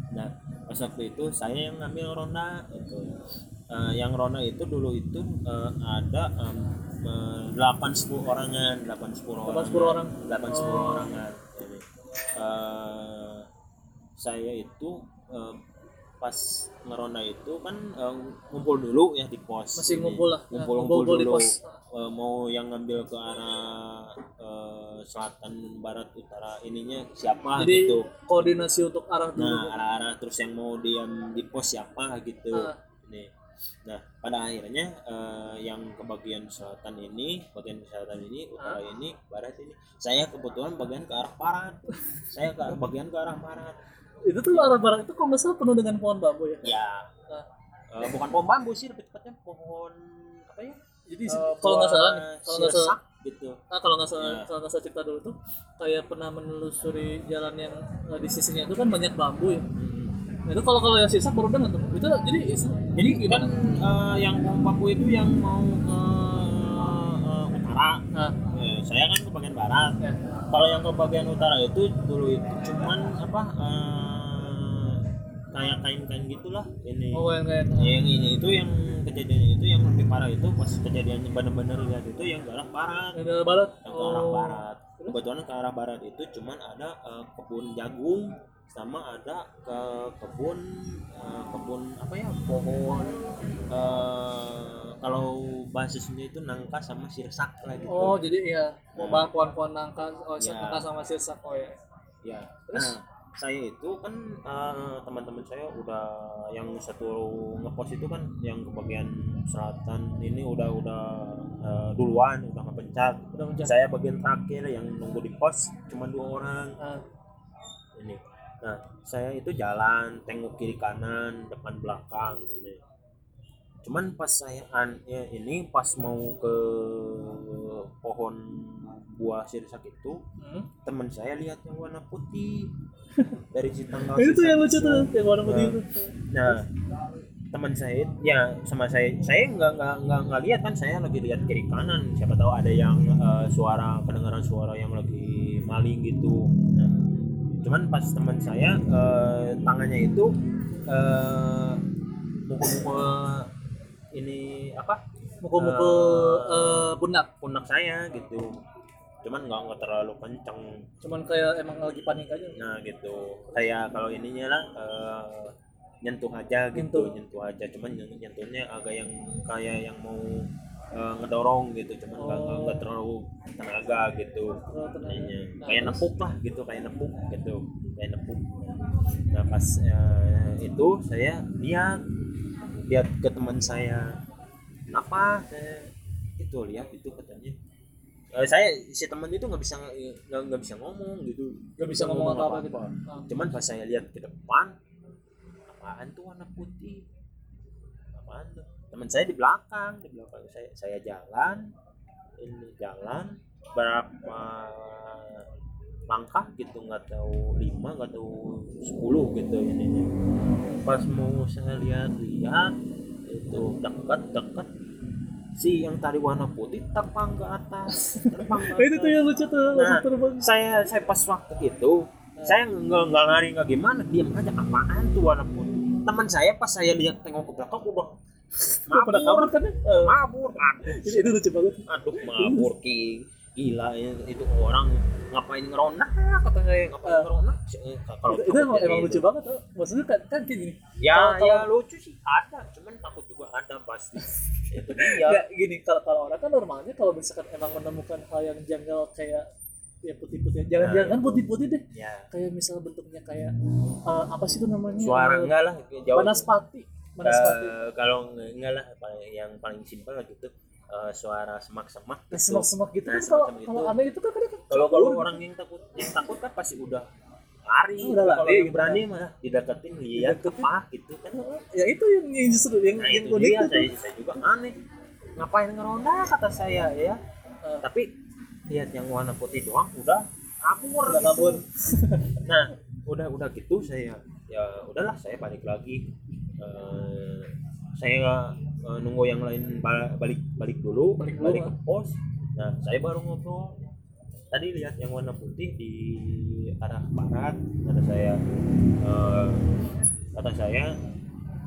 S2: nah pas waktu itu saya yang ngambil ronda itu Eh, yang ronda itu dulu itu eh, ada delapan sepuluh orangan delapan sepuluh
S1: Delapan sepuluh orang.
S2: delapan sepuluh
S1: Oh.
S2: orangan Jadi, eh, saya itu eh, pas ngeronda itu kan eh, ngumpul dulu ya di pos
S1: Masih
S2: Ini.
S1: ngumpul lah. Ya,
S2: ngumpul ngumpul
S1: ngumpul di
S2: dulu
S1: pos.
S2: Eh, mau yang ngambil ke arah eh, selatan barat utara ininya siapa
S1: Jadi
S2: gitu
S1: koordinasi untuk arah dulu.
S2: nah arah-arah terus yang mau diam di pos siapa gitu
S1: Ah.
S2: nih nah pada akhirnya eh, yang ke bagian selatan ini bagian selatan ini utara ini barat ini saya kebetulan bagian ke arah barat saya ke arah- bagian ke arah barat
S1: Itu tuh arah barat itu kalau nggak salah penuh dengan pohon bambu ya.
S2: ya
S1: Ah.
S2: eh, bukan pohon bambu sih lebih tepatnya pohon apa ya
S1: Jadi
S2: Eh,
S1: kalau nggak salah nih, kalau nggak salah,
S2: gitu
S1: ah, kalau nggak salah,
S2: Ya.
S1: kalau nggak salah cerita dulu tuh kayak pernah menelusuri jalan yang eh, di sisinya itu kan banyak bambu ya. Nah, itu kalau kalau yang sisa baru dengar tuh. Itu jadi
S2: jadi kan eh, yang bambu itu yang mau ke eh, utara
S1: nah,
S2: Eh, saya kan ke bagian barat
S1: ya.
S2: kalau yang ke bagian utara itu dulu itu cuman apa eh, kayak kain-kain gitulah ini
S1: Oh, yang kayak
S2: yang ini itu yang kejadiannya itu yang lebih parah itu pas kejadiannya benar-benar lihat itu yang ke arah barat
S1: yang dari barat.
S2: yang ke arah
S1: Oh.
S2: barat kebetulan ke arah barat itu cuman ada eh, kebun jagung sama ada ke kebun eh, kebun apa ya pohon eh, kalau basisnya itu nangka sama sirsak lah gitu.
S1: Oh, jadi ya mau bahas pohon-pohon nangka, oh
S2: Ya.
S1: nangka sama sirsak oh ya.
S2: ya
S1: Terus?
S2: nah saya itu kan eh, teman-teman saya udah yang satu ngepost itu kan yang ke bagian selatan ini udah udah eh, duluan udah ngepencet
S1: udah
S2: saya bagian terakhir yang nunggu di pos cuma dua orang.
S1: Ah,
S2: ini nah saya itu jalan tengok kiri kanan depan belakang ini cuman pas saya an ya, ini pas mau ke pohon buah sirsak itu
S1: hmm.
S2: teman saya lihat yang warna putih <laughs> dari si tanggal
S1: itu yang lucu tuh yang warna putih
S2: Nah.
S1: itu
S2: nah teman saya ya sama saya saya nggak nggak nggak nggak lihat kan saya lagi lihat kiri kanan siapa tahu ada yang eh, suara kedengaran suara yang lagi maling gitu nah, cuman pas teman saya eh, tangannya itu eh mukul-mukul ini apa?
S1: Mukul-mukul
S2: Eh,
S1: eh, pundak.
S2: pundak saya gitu. Cuman nggak nggak terlalu kenceng.
S1: Cuman kayak emang lagi panik aja.
S2: Nah gitu. Kayak kalau ininya lah eh, nyentuh aja gitu
S1: Nyentuh.
S2: nyentuh aja. Cuman nyentuhnya agak yang kayak yang mau eh, ngedorong gitu cuman nggak nggak- nggak terlalu tenaga gitu.
S1: Nah,
S2: kayak nepuk lah gitu kayak nepuk gitu. Kayak nepuk. Nah pas eh, itu saya lihat lihat ke teman saya kenapa? Saya itu lihat itu katanya. Eh, saya si teman itu nggak bisa nggak nggak bisa ngomong gitu.
S1: Gak bisa ngomong apa-apa. gitu. Ah.
S2: cuman pas saya lihat ke depan apaan tuh warna putih? Apaan tuh teman saya di belakang di belakang saya saya jalan ini jalan berapa langkah gitu nggak tahu lima nggak tahu sepuluh gitu ini pas mau saya lihat lihat itu dekat dekat. Si yang tadi warna putih terbang ke atas terbang ke <laughs>
S1: itu tuh
S2: atas.
S1: yang lucu tuh
S2: Nah,
S1: terbang.
S2: saya saya pas waktu itu saya nggak nggak lari nggak gimana diam aja apaan tuh warna putih? Teman saya pas saya lihat tengok ke belakang udah
S1: Pada kabur
S2: mabur
S1: kan ya? Eh,
S2: mabur.
S1: Itu, itu lucu banget.
S2: Aduh mabur ki. Gila ya, itu orang ngapain ngeronda kata saya ngapain
S1: Eh.
S2: ngeronda. Eh, kalau
S1: itu, itu emang, emang lucu banget tuh maksudnya kan, kan kayak gini.
S2: Ya
S1: Kalau-
S2: ya
S1: kalau-
S2: lucu sih ada. Cuman takut juga ada pasti. <laughs> Itu dia.
S1: Nggak, gini kalau kalau orang kan normalnya kalau misalkan emang menemukan hal yang janggal kayak ya putih-putih. Jangan
S2: Nah.
S1: jangan putih-putih deh.
S2: Ya.
S1: Kayak misal bentuknya kayak eh, apa sih itu namanya?
S2: Suara enggak lah jauh.
S1: Banaspati Banaspati
S2: Eh, kalau enggak lah yang paling simpel gitu. Eh, suara semak-semak
S1: Nah,
S2: gitu.
S1: semak-semak gitu
S2: Nah,
S1: kan kalau kalau
S2: itu.
S1: aneh itu kan kadang kan
S2: kalau kalau orang yang takut yang takut kan pasti udah lari
S1: Oh, udah
S2: kalau
S1: lari
S2: yang
S1: gitu
S2: berani mah dideketin lihat
S1: Dideketin.
S2: apa gitu kan.
S1: Gitu. ya itu yang, yang justru yang,
S2: nah
S1: yang
S2: itu
S1: unik
S2: dia saya, saya juga aneh. Ngapain ngeronda kata saya ya.
S1: Eh,
S2: tapi lihat yang warna putih doang udah kabur.
S1: Udah
S2: gitu.
S1: kabur.
S2: Nah udah udah gitu saya ya udahlah saya balik lagi Eh, saya eh, nunggu yang lain ba- balik balik dulu
S1: Balik
S2: balik,
S1: dulu,
S2: ke pos. Nah saya baru ngobrol. Tadi lihat yang warna putih di arah barat kata saya. Eh, kata saya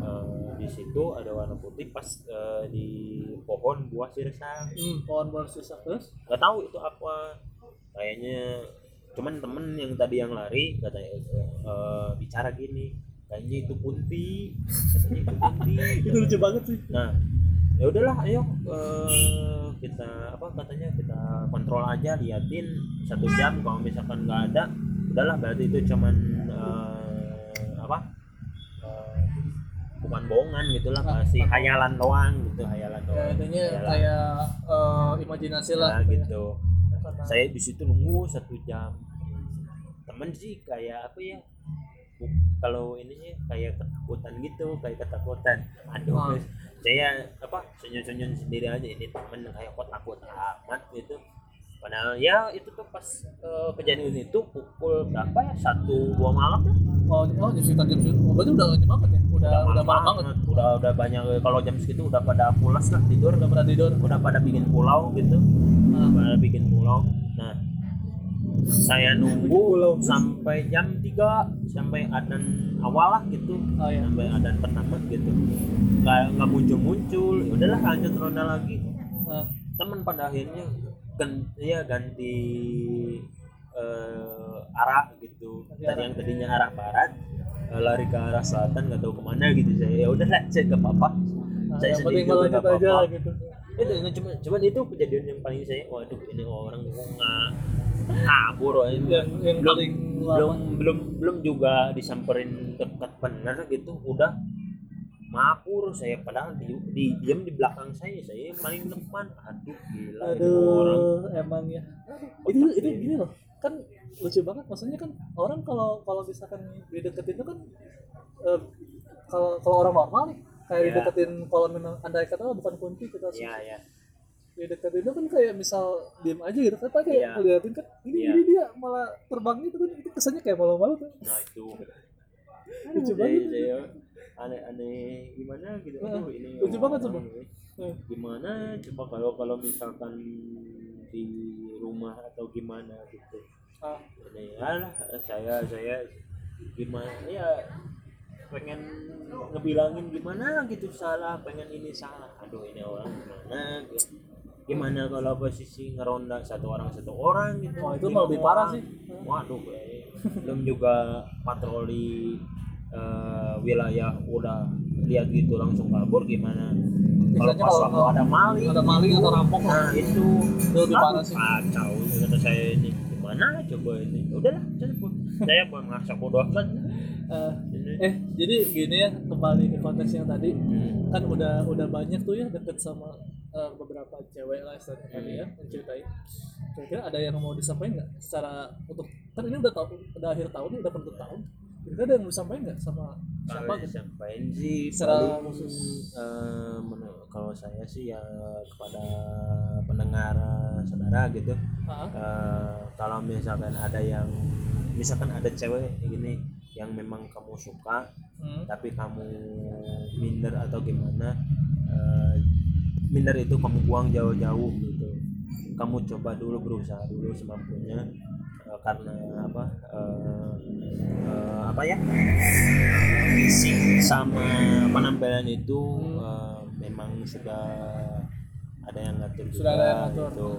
S2: eh, di situ ada warna putih pas eh, di pohon buah sirsak
S1: hmm, pohon baru susah terus?
S2: Nggak tahu itu apa. Kayaknya cuman temen yang tadi yang lari katanya eh, bicara gini kayaknya itu punti katanya itu punti <laughs>
S1: itu lucu banget sih.
S2: Nah ya udahlah ayo eh, kita apa katanya kita kontrol aja liatin satu jam kalau misalkan nggak ada udahlah berarti itu cuman eh, apa eh, bukan bohongan gitulah
S1: Nah,
S2: masih hayalan doang gitu. hayalan
S1: ya,
S2: doang.
S1: adanya
S2: Hayalan.
S1: kayak eh, imajinasi lah
S2: Nah, gitu.
S1: Karena-
S2: saya di situ nunggu satu jam. Temen sih kayak apa ya kalau ininya kayak ketakutan gitu kayak ketakutan. Aduh guys, saya apa senyum-senyum sendiri aja. Ini temen kayak kok takut amat gitu. Padahal ya itu tuh pas eh, kejadian itu pukul berapa ya? Satu dua malam ya
S1: oh, oh jam sekitar jam segitu oh, berarti udah ini banget ya? Udah udah malam banget.
S2: Udah udah banyak kalau jam segitu udah pada pulas lah tidur.
S1: Udah pada tidur.
S2: Udah pada bikin pulau gitu.
S1: Ah.
S2: pada bikin pulau. Nah saya nunggu sampai jam 3 sampai adan awal lah gitu.
S1: Oh ya
S2: sampai adan pertama gitu. Nggak nggak muncul muncul ya udahlah lanjut ronda lagi.
S1: Ah,
S2: teman pada akhirnya ganti ya ganti eh, arah gitu. Tadi yang tadinya arah barat eh, lari ke arah selatan nggak tahu ke mana gitu. Saya ya udahlah saya nggak apa-apa
S1: ah,
S2: saya
S1: malah
S2: nggak apa-apa.
S1: gitu.
S2: Itu cuma cuman itu kejadian yang paling saya waduh ini orang nggak kabur ini
S1: yang yang
S2: belum
S1: paling
S2: belum belum belum juga disamperin dekat bener gitu udah. Mapur saya padahal di, di diam di belakang saya saya paling depan. Aduh gila ini orang.
S1: aduh emang ya. Itu itu gini loh kan lucu banget maksudnya kan orang kalau kalau misalkan dideketin itu kan eh, kalau kalau orang normal nih kayak
S2: Iya.
S1: dideketin kalau memang andai kata bukan kunci kita
S2: ya ya
S1: dideketin itu kan kayak misal diem aja gitu kan kayak
S2: Iya.
S1: ngeliatin kan ini
S2: Iya.
S1: ini dia malah terbang gitu kan itu kesannya kayak malu-malu tuh
S2: nah itu.
S1: Lucu banget
S2: saya aneh-aneh gimana gitu.
S1: Nah,
S2: Aduh, ini
S1: lucu banget coba.
S2: gimana? Coba kalau kalau misalkan di rumah atau gimana gitu.
S1: Ah,
S2: ini alah saya saya gimana ya pengen ngebilangin gimana gitu salah pengen ini salah. Aduh ini orang gimana gitu. Gimana kalau posisi ngeronda satu orang satu orang gitu?
S1: Oh, itu
S2: Lima
S1: mah lebih parah sih.
S2: waduh eh. <laughs> belum juga patroli eh, wilayah udah lihat gitu langsung kabur gimana. Kalau pas
S1: kalau-
S2: waktu ada maling.
S1: ada maling atau rampok
S2: nah itu
S1: itu. lebih parah sih.
S2: kacau. Kata saya ini gimana coba ini? Udahlah saya pun merasa bodoh kan
S1: Eh, eh jadi gini ya kembali ke konteks yang tadi.
S2: Hmm.
S1: kan udah udah banyak tuh ya deket sama eh, beberapa cewek lah istilahnya tadi ya menceritain kira-kira ada yang mau disampaikan nggak? Secara untuk kan ini udah tahun udah akhir tahun nih, udah penutup tahun. Kira-kira ada yang mau disampaikan nggak sama siapa gitu?
S2: disampaikan sih
S1: Secara
S2: paling
S1: khusus.
S2: men- kalau saya sih ya kepada pendengar eh, saudara gitu. Eh, kalau misalkan ada yang misalkan ada cewek gini yang memang kamu suka
S1: hmm.
S2: tapi kamu minder atau gimana eh, minder itu kamu buang jauh-jauh gitu kamu coba dulu berusaha dulu semampunya eh, karena apa eh, eh, apa ya fisik sama penampilan itu eh, memang sudah ada yang ngatur
S1: Sudah ada yang ngatur.
S2: gitu.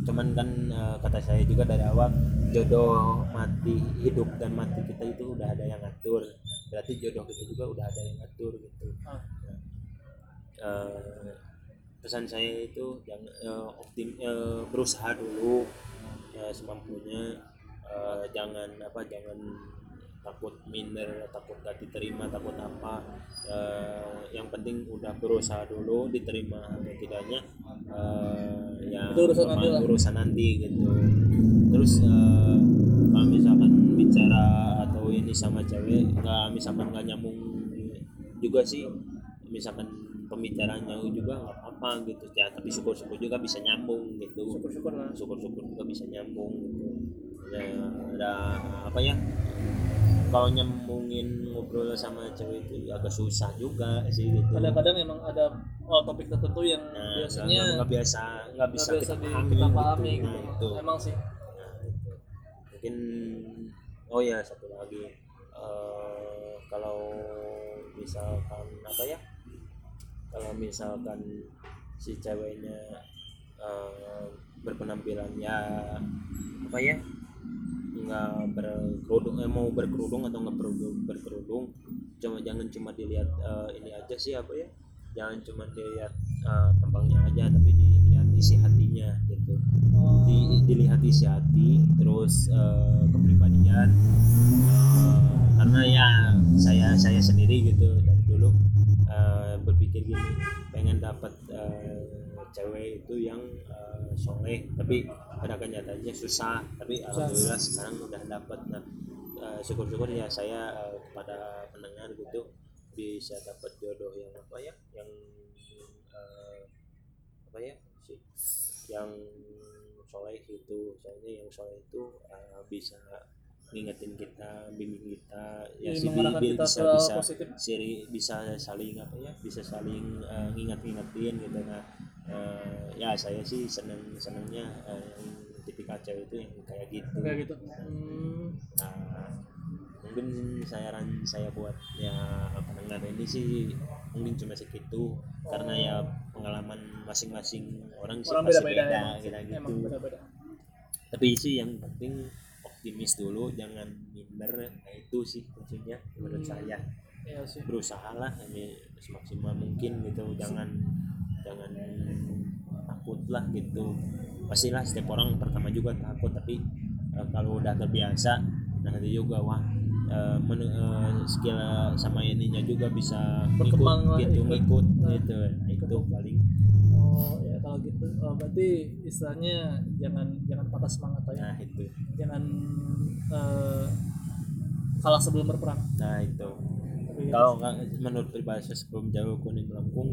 S2: cuman kan eh, kata saya juga dari awal jodoh mati hidup dan mati kita itu udah ada yang ngatur berarti jodoh kita juga udah ada yang ngatur gitu
S1: Ah.
S2: Eh, pesan saya itu jangan eh, optim eh, berusaha dulu ya semampunya Eh, jangan apa jangan takut minder takut gak diterima takut apa Eh, yang penting udah berusaha dulu diterima atau tidaknya eh, ya
S1: Itu urusan
S2: apa,
S1: nanti lah.
S2: urusan nanti gitu terus kalau misalkan bicara atau ini sama cewek nggak misalkan nggak nyambung juga sih misalkan pembicaraannya juga nggak apa-apa gitu ya. Tapi syukur-syukur juga bisa nyambung gitu.
S1: Syukur-syukur lah.
S2: Syukur-syukur juga bisa nyambung gitu. Ya ada apa ya kalau nyambungin ngobrol sama cewek itu agak susah juga sih gitu.
S1: Kadang-kadang emang ada oh, topik tertentu yang
S2: nah,
S1: biasanya
S2: nggak- biasa nggak bisa
S1: nggak
S2: kita pahami,
S1: kita pahami
S2: gitu.
S1: gitu.
S2: Nah, itu
S1: emang sih.
S2: Nah, itu. mungkin oh ya satu lagi. Eh, kalau misalkan apa ya kalau misalkan si ceweknya eh, berpenampilan ya apa ya nggak berkerudung eh, mau berkerudung atau nggak berkerudung, berkerudung cuma jangan cuma dilihat eh, ini aja sih apa ya jangan cuma dilihat eh, tampangnya aja tapi dilihat isi hatinya gitu.
S1: Oh,
S2: di, dilihat isi hati terus eh, kepribadian Eh, karena ya saya saya sendiri gitu eh, berpikir gini. Pengen dapat eh, cewek itu yang eh, soleh tapi pada kenyataannya susah tapi alhamdulillah sekarang udah dapat nah eh, syukur-syukur ya saya eh, kepada pendengar gitu bisa dapat jodoh yang apa ya yang eh, apa ya sih yang soleh itu. Soalnya yang soleh itu uh, bisa ngingetin kita bimbing kita ya sih
S1: mengarahkan
S2: bi-
S1: kita
S2: bisa bisa
S1: positif.
S2: siri bisa saling apa ya bisa saling uh, nginget-ngingetin gitu. Nah uh, ya saya sih seneng senengnya uh, yang tipikal cewek itu yang kayak gitu.
S1: Kayak gitu. Hmm,
S2: Nah, mungkin saran saya buat ya pendengar ini sih mungkin cuma segitu. Karena ya pengalaman masing-masing orang sih
S1: orang
S2: pasti
S1: beda-beda
S2: beda
S1: emang,
S2: gitu.
S1: emang beda-beda.
S2: Tapi sih yang penting optimis dulu jangan minder nah itu sih kuncinya menurut
S1: Hmm.
S2: saya
S1: iya sih
S2: berusaha lah ini semaksimal mungkin gitu jangan jangan takut lah gitu pastilah setiap orang pertama juga takut tapi eh, kalau udah terbiasa nah nanti juga wah eh, men- eh, skill sama ininya juga bisa
S1: Berkembang lah,
S2: ngikut gitu
S1: ikut.
S2: ngikut
S1: Nah.
S2: gitu Nah, itu paling
S1: oh ya oh, berarti istilahnya jangan jangan patah semangat ya.
S2: Nah itu.
S1: Jangan eh, kalah sebelum berperang.
S2: Nah itu.
S1: Ya,
S2: kalau nggak menurut peribahasa sebelum jauh kuning melengkung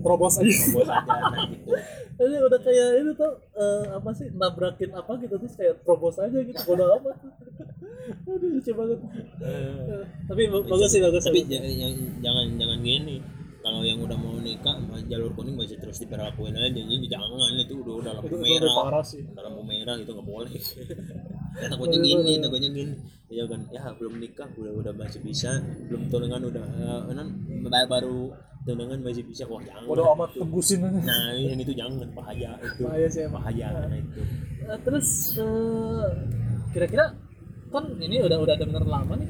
S1: terobos aja.
S2: bos aja nah gitu. <laughs>
S1: Ini udah kayak itu tuh eh, apa sih nabrakin apa gitu terus kayak terobos aja gitu bodo amat. <laughs> Aduh lucu banget. Eh, tapi ba- bagus sih bagus
S2: tapi jangan jangan gini kalau yang udah mau nikah jalur kuning masih terus diberlakuin aja. Jadi jangan itu udah udah lampu
S1: itu itu udah
S2: merah.
S1: parah sih.
S2: Udah lampu merah itu nggak boleh. <laughs> Ya, takutnya gini takutnya gini. Ya kan ya belum nikah udah udah masih bisa. Belum tunangan udah ba- baru tunangan masih bisa. Wah jangan.
S1: Bodo amat tembusin aja
S2: nah yang itu jangan bahaya itu.
S1: Bahaya sih
S2: bahaya karena itu.
S1: Eh, terus eh, kira-kira kan ini udah udah denger lama nih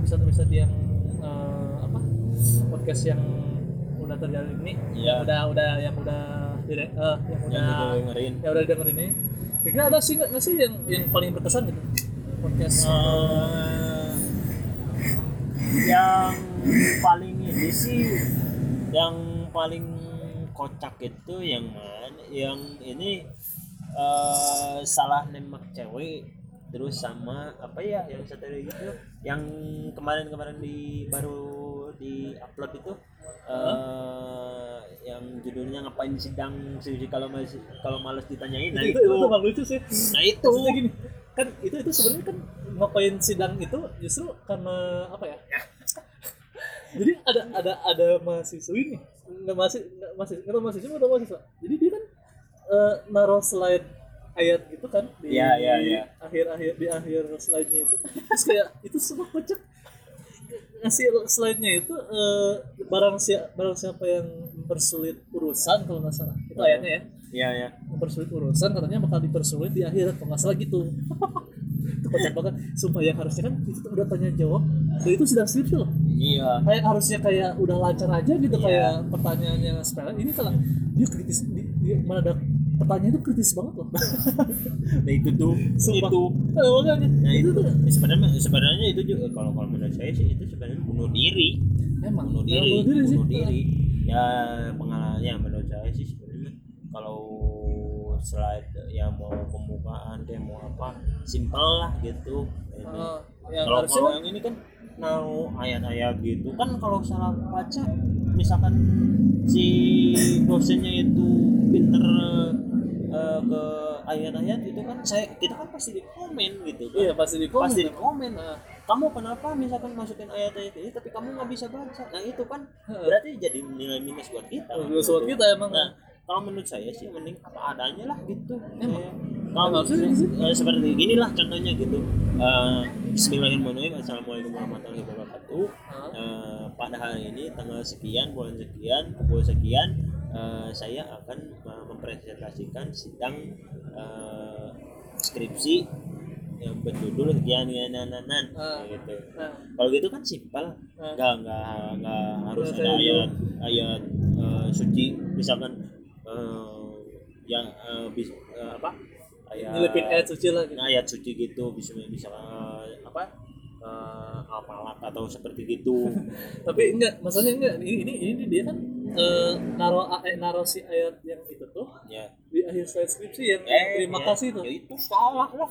S1: episode episode yang eh, apa podcast yang udah terjadi ini
S2: Iya.
S1: udah udah yang udah dire- eh, yang udah
S2: yang itu dengerin.
S1: yang udah denger ini. Kira-kira ada sih nggak sih yang yang paling berkesan gitu? Podcast.
S2: Eh, yang paling ini sih yang paling kocak itu yang mana? Yang ini eh salah nembak cewek terus sama apa ya yang satu lagi gitu yang kemarin-kemarin di baru di upload itu eh yang judulnya ngapain sidang sih kalau masih kalau males ditanyain. Nah
S1: itu,
S2: itu.
S1: itu, itu bang lucu sih.
S2: Nah itu.
S1: Maksudnya gini kan itu itu sebenarnya kan ngapain sidang itu justru karena apa ya? <laughs> Jadi ada ada ada mahasiswi nih. Nggak masih nggak masih nggak tahu mahasiswa nggak tahu mahasiswa. Jadi dia kan eh, naruh slide ayat gitu kan di
S2: Iya, iya, iya.
S1: akhir akhir di akhir slide-nya itu. Terus kayak itu semua kocak ngasih slide-nya itu eh, barang siapa barang siapa yang mempersulit urusan kalau nggak salah. Itu ayatnya ya?
S2: Ya ya
S1: mempersulit urusan katanya bakal dipersulit di akhirat kalau nggak salah gitu. Itu kocak banget. Sumpah yang harusnya kan itu udah tanya jawab dan itu sudah skripsi loh.
S2: Iya.
S1: Kayak harusnya kayak udah lancar aja gitu
S2: Iya.
S1: kayak pertanyaannya sepele ini kalau dia kritis di, di mana pertanyaan itu kritis banget loh. <laughs>
S2: Nah itu tuh
S1: Sumpah.
S2: itu.
S1: Eh, makanya
S2: nah
S1: itu tuh.
S2: Sebenarnya sebenarnya itu juga kalau kalau menurut saya sih itu sebenarnya bunuh diri.
S1: Emang?
S2: Bunuh diri
S1: bunuh diri
S2: bunuh diri. Ya pengalamannya menurut saya sih sebenarnya kalau slide yang mau pembukaan kayak mau apa simpel lah gitu. Ini.
S1: Eh, yang
S2: kalau kalau yang ini kan naruh ayat-ayat gitu. Kan kalau salah baca misalkan si dosennya itu pinter eh, ke ayat-ayat itu kan saya kita kan pasti di komen gitu kan.
S1: Iya pasti di komen
S2: pasti di komen
S1: Nah,
S2: kamu kenapa misalkan masukin ayat-ayat ini tapi kamu nggak bisa baca? Nah itu kan berarti jadi nilai minus buat kita.
S1: Minus buat kita emang.
S2: nah kalau menurut saya sih mending apa adanya lah gitu.
S1: Emang.
S2: Kayak, kalau eh, seperti gini lah contohnya gitu. Eh, Bismillahirrahmanirrahim Assalamualaikum warahmatullahi wabarakatuh? Eh, pada hari ini tanggal sekian bulan sekian pukul sekian eh, saya akan mempresentasikan sidang eh, skripsi yang berjudul sekian ya nan
S1: Ah.
S2: gitu.
S1: Nah,
S2: kalau gitu kan simpel. Nggak nggak nggak harus
S1: Nggak
S2: ada
S1: kayak
S2: ayat ayat eh, suci. Misalkan eh, yang eh, bis- eh, apa? Ayat
S1: nyelipin ayat suci lah gitu.
S2: ayat suci gitu bisa bisa eh, apa? Eh, apalat atau seperti gitu. <laughs>
S1: Tapi enggak maksudnya enggak ini ini, ini dia kan eh, naro eh, naro si ayat yang itu tuh
S2: ya.
S1: di akhir slide skripsi yang
S2: Eh,
S1: terima
S2: ya,
S1: kasih tuh.
S2: Ya itu salah lah.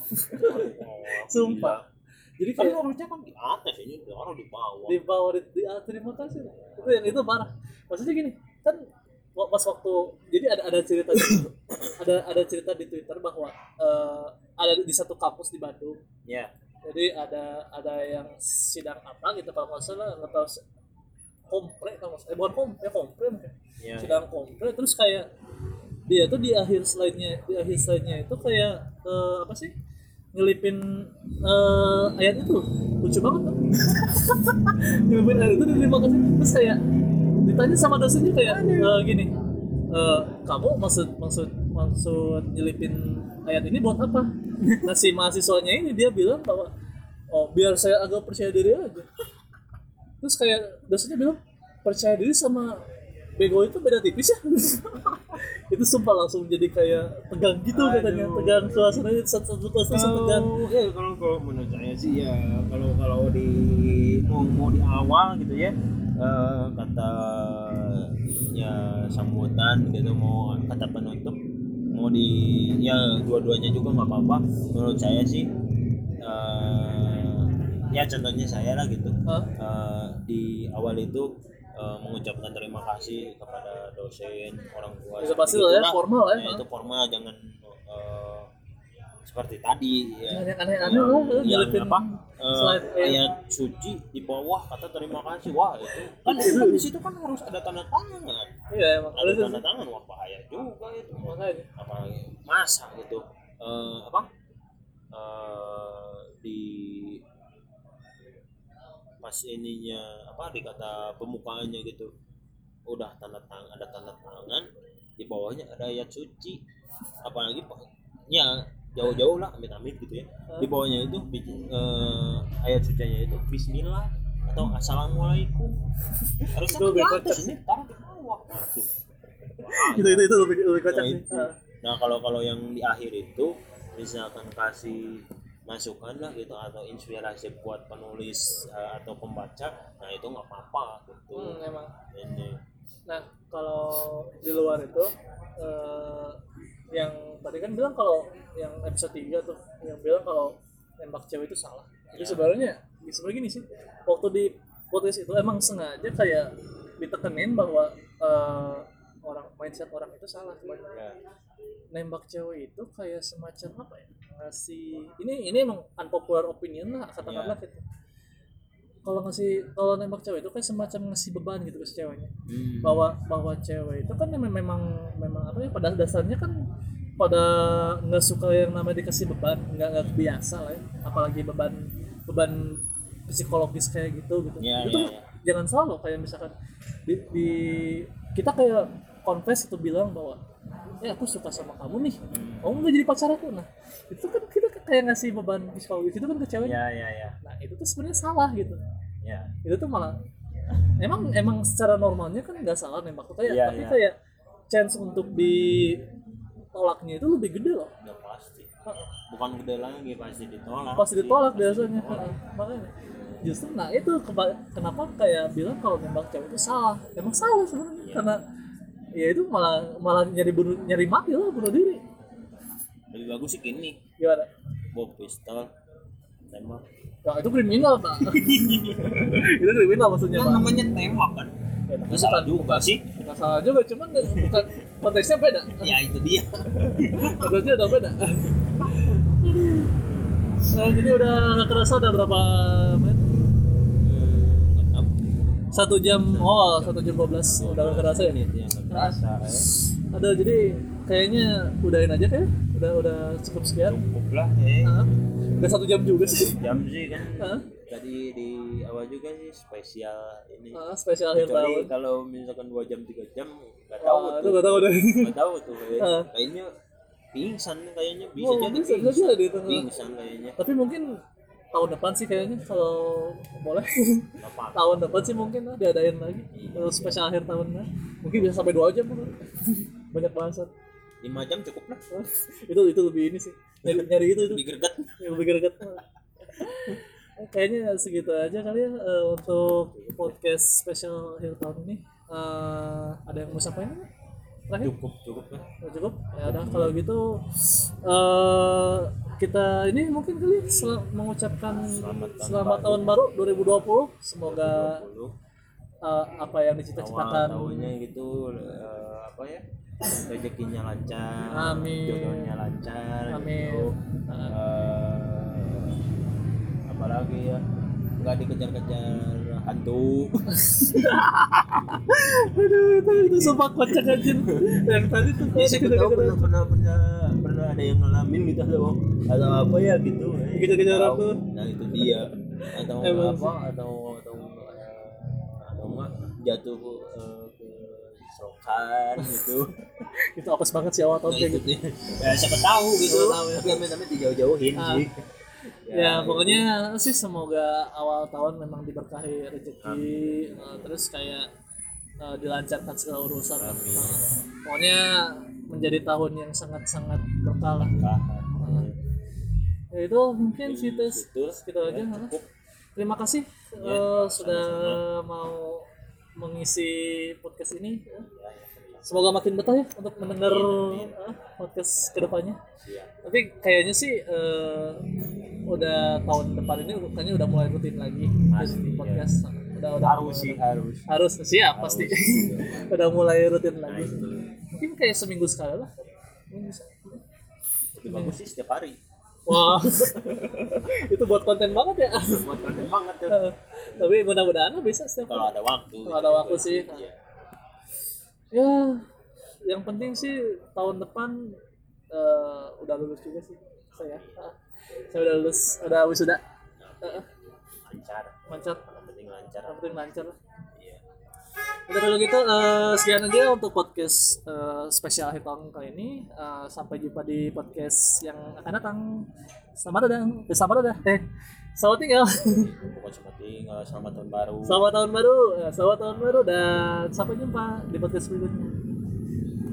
S2: <laughs>
S1: Sumpah. Jadi
S2: kan
S1: kayak
S2: harusnya kan di atas ini taruh di bawah.
S1: Di bawah di, di terima kasih itu yang itu parah maksudnya gini kan pas waktu jadi ada ada cerita di- ada ada cerita di twitter bahwa eh, ada di satu kampus di Bandung.
S2: Ya.
S1: Jadi ada ada yang sidang apa gitu kalau nggak salah nggak tahu kompre kalau salah. Eh bukan kom ya kompre mungkin.
S2: Ya.
S1: Sidang kompre terus kayak dia tuh di akhir slide-nya di akhir slide-nya itu kayak eh, apa sih? Ngelipin eh, ayat itu. Lucu banget tuh <laughs> ngelipin ayat itu terima kasih terus kayak ditanya sama dosennya kayak eh, gini eh, kamu maksud maksud maksud nyelipin ayat ini buat apa? <laughs> Nah si mahasiswanya ini dia bilang bahwa oh biar saya agak percaya diri aja. Terus kayak dosennya bilang percaya diri sama bego itu beda tipis ya? <laughs> Itu sumpah langsung jadi kayak tegang gitu katanya
S2: Aduh.
S1: tegang suasananya satu satu kelas langsung tegang.
S2: Ya kalau kalau menurut saya sih ya kalau kalau di mau mau di awal gitu ya eh, kata ya sambutan gitu mau kata penutup mau di ya dua-duanya juga nggak apa-apa menurut saya sih eh, ya contohnya saya lah gitu
S1: Hah?
S2: Eh, di awal itu eh, mengucapkan terima kasih kepada dosen orang tua
S1: Itu pasti ya, formal ya.
S2: Ya, itu formal jangan eh, seperti tadi ya.
S1: Lah,
S2: yang, yang
S1: nyelipin
S2: apa? eh. ayat suci di bawah kata terima kasih. Wah itu kan itu di situ kan harus ada tanda tangan
S1: iya emang.
S2: Ada tanda tangan wah bahaya juga itu.
S1: Makanya.
S2: Apalagi masa gitu. Eh, apa? Eh, di pas ininya apa di kata pembukaannya gitu udah tanda tangan ada tanda tangan di bawahnya ada ayat suci. Apalagi ya jauh-jauh lah amit-amit gitu ya. Di bawahnya itu bi- eh, ayat sucinya itu Bismillah atau Assalamualaikum. <laughs> Harusnya
S1: Itu
S2: di
S1: lebih kocak
S2: ini taruh di bawah. <laughs>
S1: Itu itu itu lebih lebih kocak
S2: Nah,
S1: sih.
S2: itu.
S1: Ah.
S2: Nah kalau kalau yang di akhir itu misalkan kasih masukan lah gitu atau inspirasi buat penulis eh, atau pembaca, nah itu nggak apa-apa gitu.
S1: Hmm, emang.
S2: Ini.
S1: Nah, kalau di luar itu eh, yang tadi kan bilang kalau yang episode 3 tuh yang bilang kalau nembak cewek itu salah. Jadi sebenarnya sebenarnya gini sih. Waktu di podcast itu emang sengaja kayak ditekenin bahwa eh, orang mindset orang itu salah sebenarnya.
S2: ya,
S1: Nembak cewek itu kayak semacam apa ya? Ngasih ini ini emang unpopular opinion lah katakanlah gitu. Kalau ngasih kalau nembak cewek itu kayak semacam ngasih beban gitu ke si ceweknya.
S2: Hmm,
S1: bahwa bahwa cewek itu kan memang memang apa ya pada dasarnya kan pada nggak suka yang namanya dikasih beban nggak nggak biasa lah ya. Apalagi beban beban psikologis kayak gitu gitu.
S2: Ya,
S1: itu
S2: ya, ya.
S1: jangan salah loh kayak misalkan di, di kita kayak confess itu bilang bahwa ya aku suka sama kamu nih.
S2: Hmm.
S1: kamu nggak jadi pacar aku. Nah itu kan kita kayak ngasih beban psikologis itu kan ke cewek.
S2: Ya ya ya.
S1: Nah itu tuh sebenarnya salah gitu.
S2: Ya.
S1: Itu tuh malah emang emang secara normalnya kan nggak salah nembak tuh kayak
S2: Iya,
S1: tapi
S2: iya.
S1: kayak chance untuk ditolaknya itu lebih gede loh.
S2: Udah pasti. Bukan gede lagi pasti ditolak.
S1: pasti ditolak biasanya. Heeh, makanya. Justru nah itu kenapa kayak bilang kalau nembak cewek itu salah? Emang salah sebenarnya.
S2: Iya.
S1: karena ya itu malah malah nyari bunuh nyari mati lah bunuh diri
S2: Lebih bagus sih gini,
S1: gimana
S2: bawa pistol, tembak.
S1: ya itu kriminal pak <laughs> itu kriminal maksudnya
S2: Kan namanya tembak kan.
S1: ya, tapi
S2: Nggak salah juga sih.
S1: bukan salah juga cuman bukan konteksnya beda
S2: Ya itu dia. <laughs>
S1: Konteksnya udah beda <laughs> Nah, jadi udah nggak kerasa udah berapa menit? Satu jam, oh satu jam 12 udah nggak kerasa ya?
S2: Yang nggak kerasa ya.
S1: Ada jadi kayaknya udahin aja kayak udah udah cukup sekian.
S2: Cukup lah ya.
S1: Hah? Udah satu jam juga sih.
S2: Jam sih kan. Tadi di awal juga sih spesial ini.
S1: Ah, spesial akhir tahun.
S2: kalau misalkan 2 jam 3 jam nggak tahu
S1: itu
S2: tuh.
S1: nggak tahu deh.
S2: Nggak tahu tuh
S1: Ah.
S2: kayaknya pingsan kayaknya bisa
S1: Oh,
S2: jadi
S1: bisa, bisa
S2: pingsan. Pingsan kayaknya.
S1: Tapi mungkin tahun depan sih kayaknya kalau boleh.
S2: Apa-apa. <laughs>
S1: tahun depan sih mungkin lah diadain lagi. Terus spesial akhir tahunnya mungkin bisa sampai dua jam kan <laughs> banyak bahasan
S2: 5 jam cukup lah. <laughs>
S1: itu itu lebih ini sih. Nyari, nyari itu itu.
S2: Lebih greget.
S1: yang lebih greget kayaknya segitu aja kali ya eh, untuk podcast spesial akhir tahun ini. Eh, ada yang mau sampaikan? Terakhir
S2: Cukup, cukup lah.
S1: Oh, cukup ya udah kalau gitu eh kita ini mungkin kali sel- mengucapkan
S2: Selamat tahun
S1: selamat tahun baru 2020 semoga
S2: 20.
S1: eh, apa yang dicita-citakan
S2: tahunnya gitu eh, apa ya rezekinya lancar
S1: Amin.
S2: jodohnya lancar
S1: Amin.
S2: gitu. Eh, apalagi ya nggak dikejar-kejar hantu.
S1: Aduh itu itu sumpah kocak aja yang tadi tuh
S2: ya siapa tahu pernah pernah pernah pernah ada yang ngalamin gitu atau atau apa ya gitu.
S1: Dikejar-kejar
S2: Tahu.
S1: hantu.
S2: nah itu dia. Atau <laughs>
S1: Emang.
S2: apa atau atau atau enggak jatuh eh, ke selokan gitu. <laughs>
S1: Itu apes banget sih awal tahun
S2: Nah,
S1: kayak
S2: itu
S1: gitu.
S2: ya siapa tahu gitu.
S1: Siapa tahu, ya.
S2: tapi amit-amit dijauh-jauhin
S1: Ah.
S2: sih
S1: ya, pokoknya sih semoga awal tahun memang diberkahi rezeki eh, terus kayak eh, dilancarkan segala urusan
S2: Amin.
S1: Nah, pokoknya menjadi tahun yang sangat-sangat berkah lah
S2: Tahan.
S1: ya itu mungkin sih tes
S2: Itu
S1: gitu aja
S2: ya,
S1: Hana.
S2: cukup.
S1: terima kasih
S2: Ya,
S1: eh, sudah
S2: sama-sama.
S1: mau mengisi podcast ini
S2: Ya, ya,
S1: semoga makin betah ya untuk mendengar eh, podcast ke
S2: depannya. Ya.
S1: tapi kayaknya sih eh, udah tahun depan ini kayaknya udah mulai rutin lagi
S2: Pasti,
S1: bikin podcast. Udah udah
S2: harus sih harus.
S1: Harus siap
S2: Harus.
S1: pasti. <laughs> udah mulai rutin
S2: nah
S1: lagi.
S2: itu.
S1: Mungkin kayak seminggu sekali lah.
S2: Lebih bagus sih setiap hari.
S1: Wah. <laughs> Itu buat konten banget ya?
S2: Buat konten banget
S1: Eh, <laughs> tapi mudah-mudahan bisa setiap
S2: kalau ada waktu.
S1: Kalau ada waktu sih.
S2: Iya.
S1: Ya. Yang penting sih tahun depan eh, udah lulus juga sih saya. Ah, saya udah lulus udah wisuda. Eh,
S2: lancar.
S1: Lancar.
S2: Yang penting lancar.
S1: Yang penting lancar udah kalau gitu eh, sekian aja untuk podcast eh, spesial akhir tahun kali ini. Eh, sampai jumpa di podcast yang akan datang. Selamat datang eh, selamat datang. Eh selamat tinggal.
S2: Pokoknya cuma tinggal selamat tahun baru.
S1: Selamat tahun baru selamat tahun baru dan sampai jumpa di podcast berikutnya